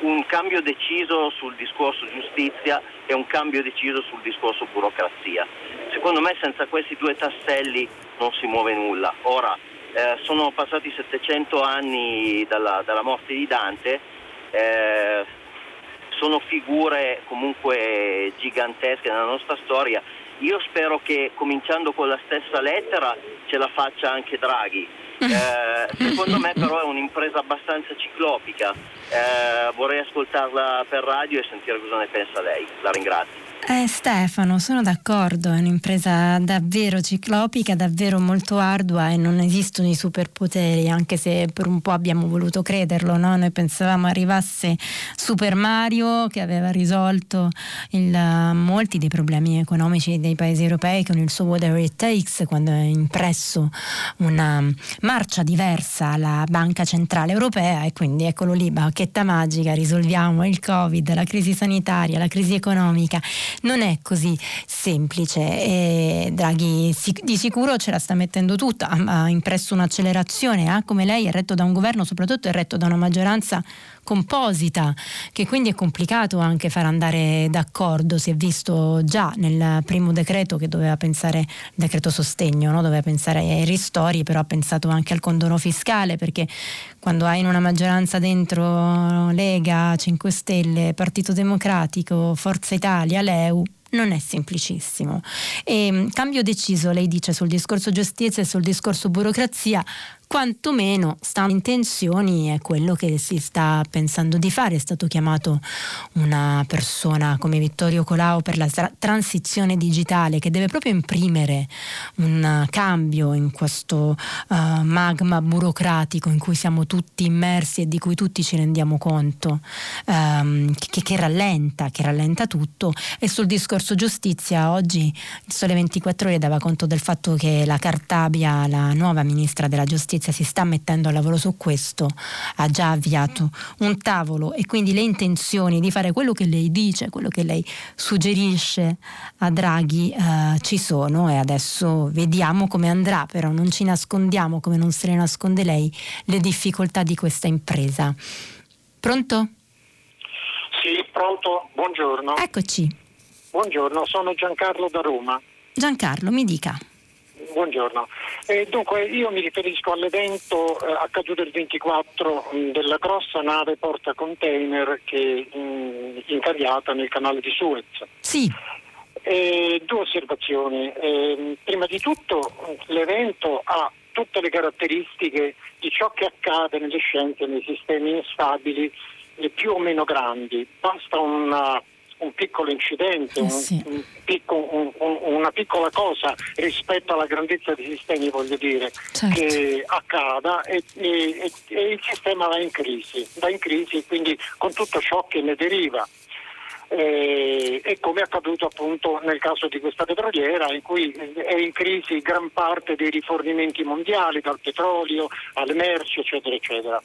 un cambio deciso sul discorso giustizia e un cambio deciso sul discorso burocrazia. Secondo me senza questi due tasselli non si muove nulla. Ora, eh, sono passati 700 anni dalla, dalla morte di Dante, eh, sono figure comunque gigantesche nella nostra storia. Io spero che cominciando con la stessa lettera ce la faccia anche Draghi eh, secondo me però è un'impresa abbastanza ciclopica, eh, vorrei ascoltarla per radio e sentire cosa ne pensa lei. La ringrazio. Eh, Stefano, sono d'accordo, è un'impresa davvero ciclopica, davvero molto ardua e non esistono i superpoteri, anche se per un po' abbiamo voluto crederlo, no? noi pensavamo arrivasse Super Mario che aveva risolto il, molti dei problemi economici dei paesi europei con il suo Whatever It Takes quando ha impresso una marcia diversa alla Banca Centrale Europea e quindi eccolo lì, bacchetta magica, risolviamo il Covid, la crisi sanitaria, la crisi economica non è così semplice e Draghi di sicuro ce la sta mettendo tutta, ha impresso un'accelerazione, ha come lei è retto da un governo, soprattutto è retto da una maggioranza composita, che quindi è complicato anche far andare d'accordo. Si è visto già nel primo decreto che doveva pensare, il decreto sostegno, no? doveva pensare ai ristori, però ha pensato anche al condono fiscale, perché quando hai in una maggioranza dentro Lega, 5 Stelle, Partito Democratico, Forza Italia, l'EU, non è semplicissimo. E, cambio deciso, lei dice, sul discorso giustizia e sul discorso burocrazia, quantomeno stanno in tensioni è quello che si sta pensando di fare. È stato chiamato una persona come Vittorio Colau per la tra- transizione digitale che deve proprio imprimere un cambio in questo uh, magma burocratico in cui siamo tutti immersi e di cui tutti ci rendiamo conto, um, che, che, rallenta, che rallenta tutto. E sul discorso giustizia oggi il Sole 24 Ore dava conto del fatto che la Cartabia, la nuova ministra della giustizia, giustizia si sta mettendo a lavoro su questo, ha già avviato un tavolo e quindi le intenzioni di fare quello che lei dice, quello che lei suggerisce a Draghi eh, ci sono e adesso vediamo come andrà, però non ci nascondiamo come non se ne nasconde lei le difficoltà di questa impresa. Pronto? Sì, pronto, buongiorno. Eccoci. Buongiorno, sono Giancarlo da Roma. Giancarlo, mi dica. Buongiorno. Eh, dunque io mi riferisco all'evento eh, accaduto il 24 mh, mm, della grossa nave porta container che è mm, incagliata nel canale di Suez. Sì. Eh, due osservazioni. Ehm, prima di tutto l'evento ha tutte le caratteristiche di ciò che accade nelle scienze, nei sistemi instabili più o meno grandi. Basta una un piccolo incidente, eh sì. un, un picco, un, una piccola cosa rispetto alla grandezza dei sistemi, voglio dire, certo. che accada e, e, e, il sistema va in crisi, va in crisi quindi con tutto ciò che ne deriva. Eh, e come è accaduto appunto nel caso di questa petroliera in cui è in crisi gran parte dei rifornimenti mondiali, dal petrolio alle merci, eccetera, eccetera.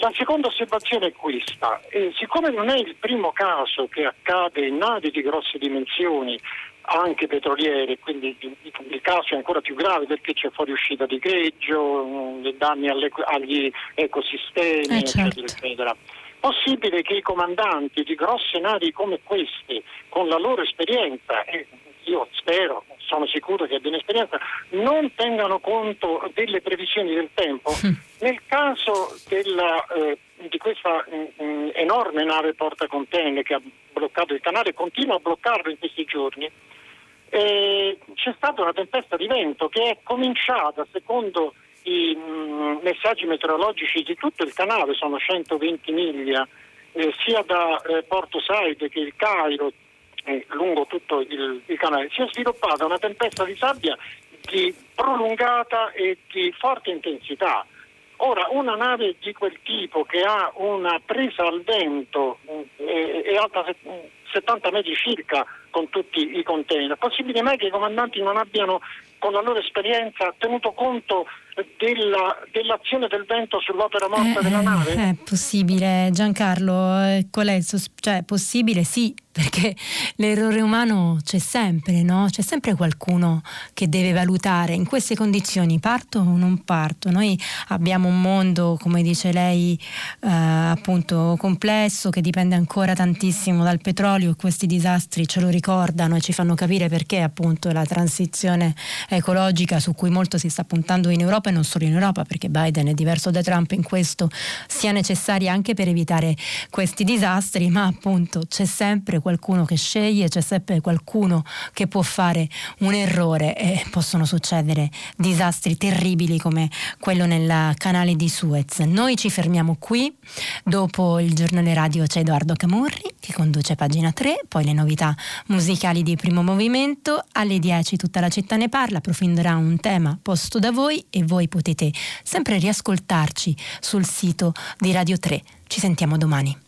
La seconda osservazione è questa, eh, siccome non è il primo caso che accade in navi di grosse dimensioni, anche petroliere, quindi il caso è ancora più grave perché c'è fuoriuscita di greggio, mm, danni agli ecosistemi, eh, certo. eccetera, eccetera. Possibile che i comandanti di grosse navi come queste, con la loro esperienza, e io spero, sono sicuro che abbiano esperienza, non tengano conto delle previsioni del tempo. Mm. Nel caso della, eh, di questa mh, mm, mm, enorme nave porta container che ha bloccato il canale continua a bloccarlo in questi giorni, eh, c'è stata una tempesta di vento che è cominciata, secondo i mh, messaggi meteorologici di tutto il canale, sono 120 miglia, eh, sia da eh, Porto Said che il Cairo, eh, lungo tutto il, il, canale, si è sviluppata una tempesta di sabbia di prolungata e di forte intensità. Ora, una nave di quel tipo che ha una presa al vento eh, è alta 70 metri circa con tutti i container, possibile mai che i comandanti non abbiano con la loro esperienza tenuto conto della, dell'azione del vento sull'opera morta eh, della nave? È possibile, Giancarlo, eh, qual è il sos- cioè, possibile sì, perché l'errore umano c'è sempre, no? C'è sempre qualcuno che deve valutare in queste condizioni parto o non parto. Noi abbiamo un mondo, come dice lei, eh, appunto complesso che dipende ancora tantissimo dal petrolio e questi disastri ce lo ricordano e ci fanno capire perché appunto la transizione ecologica su cui molto si sta puntando in Europa e non solo in Europa, perché Biden è diverso da Trump in questo, sia necessaria anche per evitare questi disastri, ma appunto c'è sempre qualcuno che sceglie, c'è sempre qualcuno che può fare un errore e possono succedere disastri terribili come quello nel canale di Suez. Noi ci fermiamo qui, dopo il giornale radio c'è Edoardo Camurri che conduce pagina 3, poi le novità musicali di primo movimento, alle 10 tutta la città ne parla, approfondirà un tema posto da voi e voi potete sempre riascoltarci sul sito di Radio 3. Ci sentiamo domani.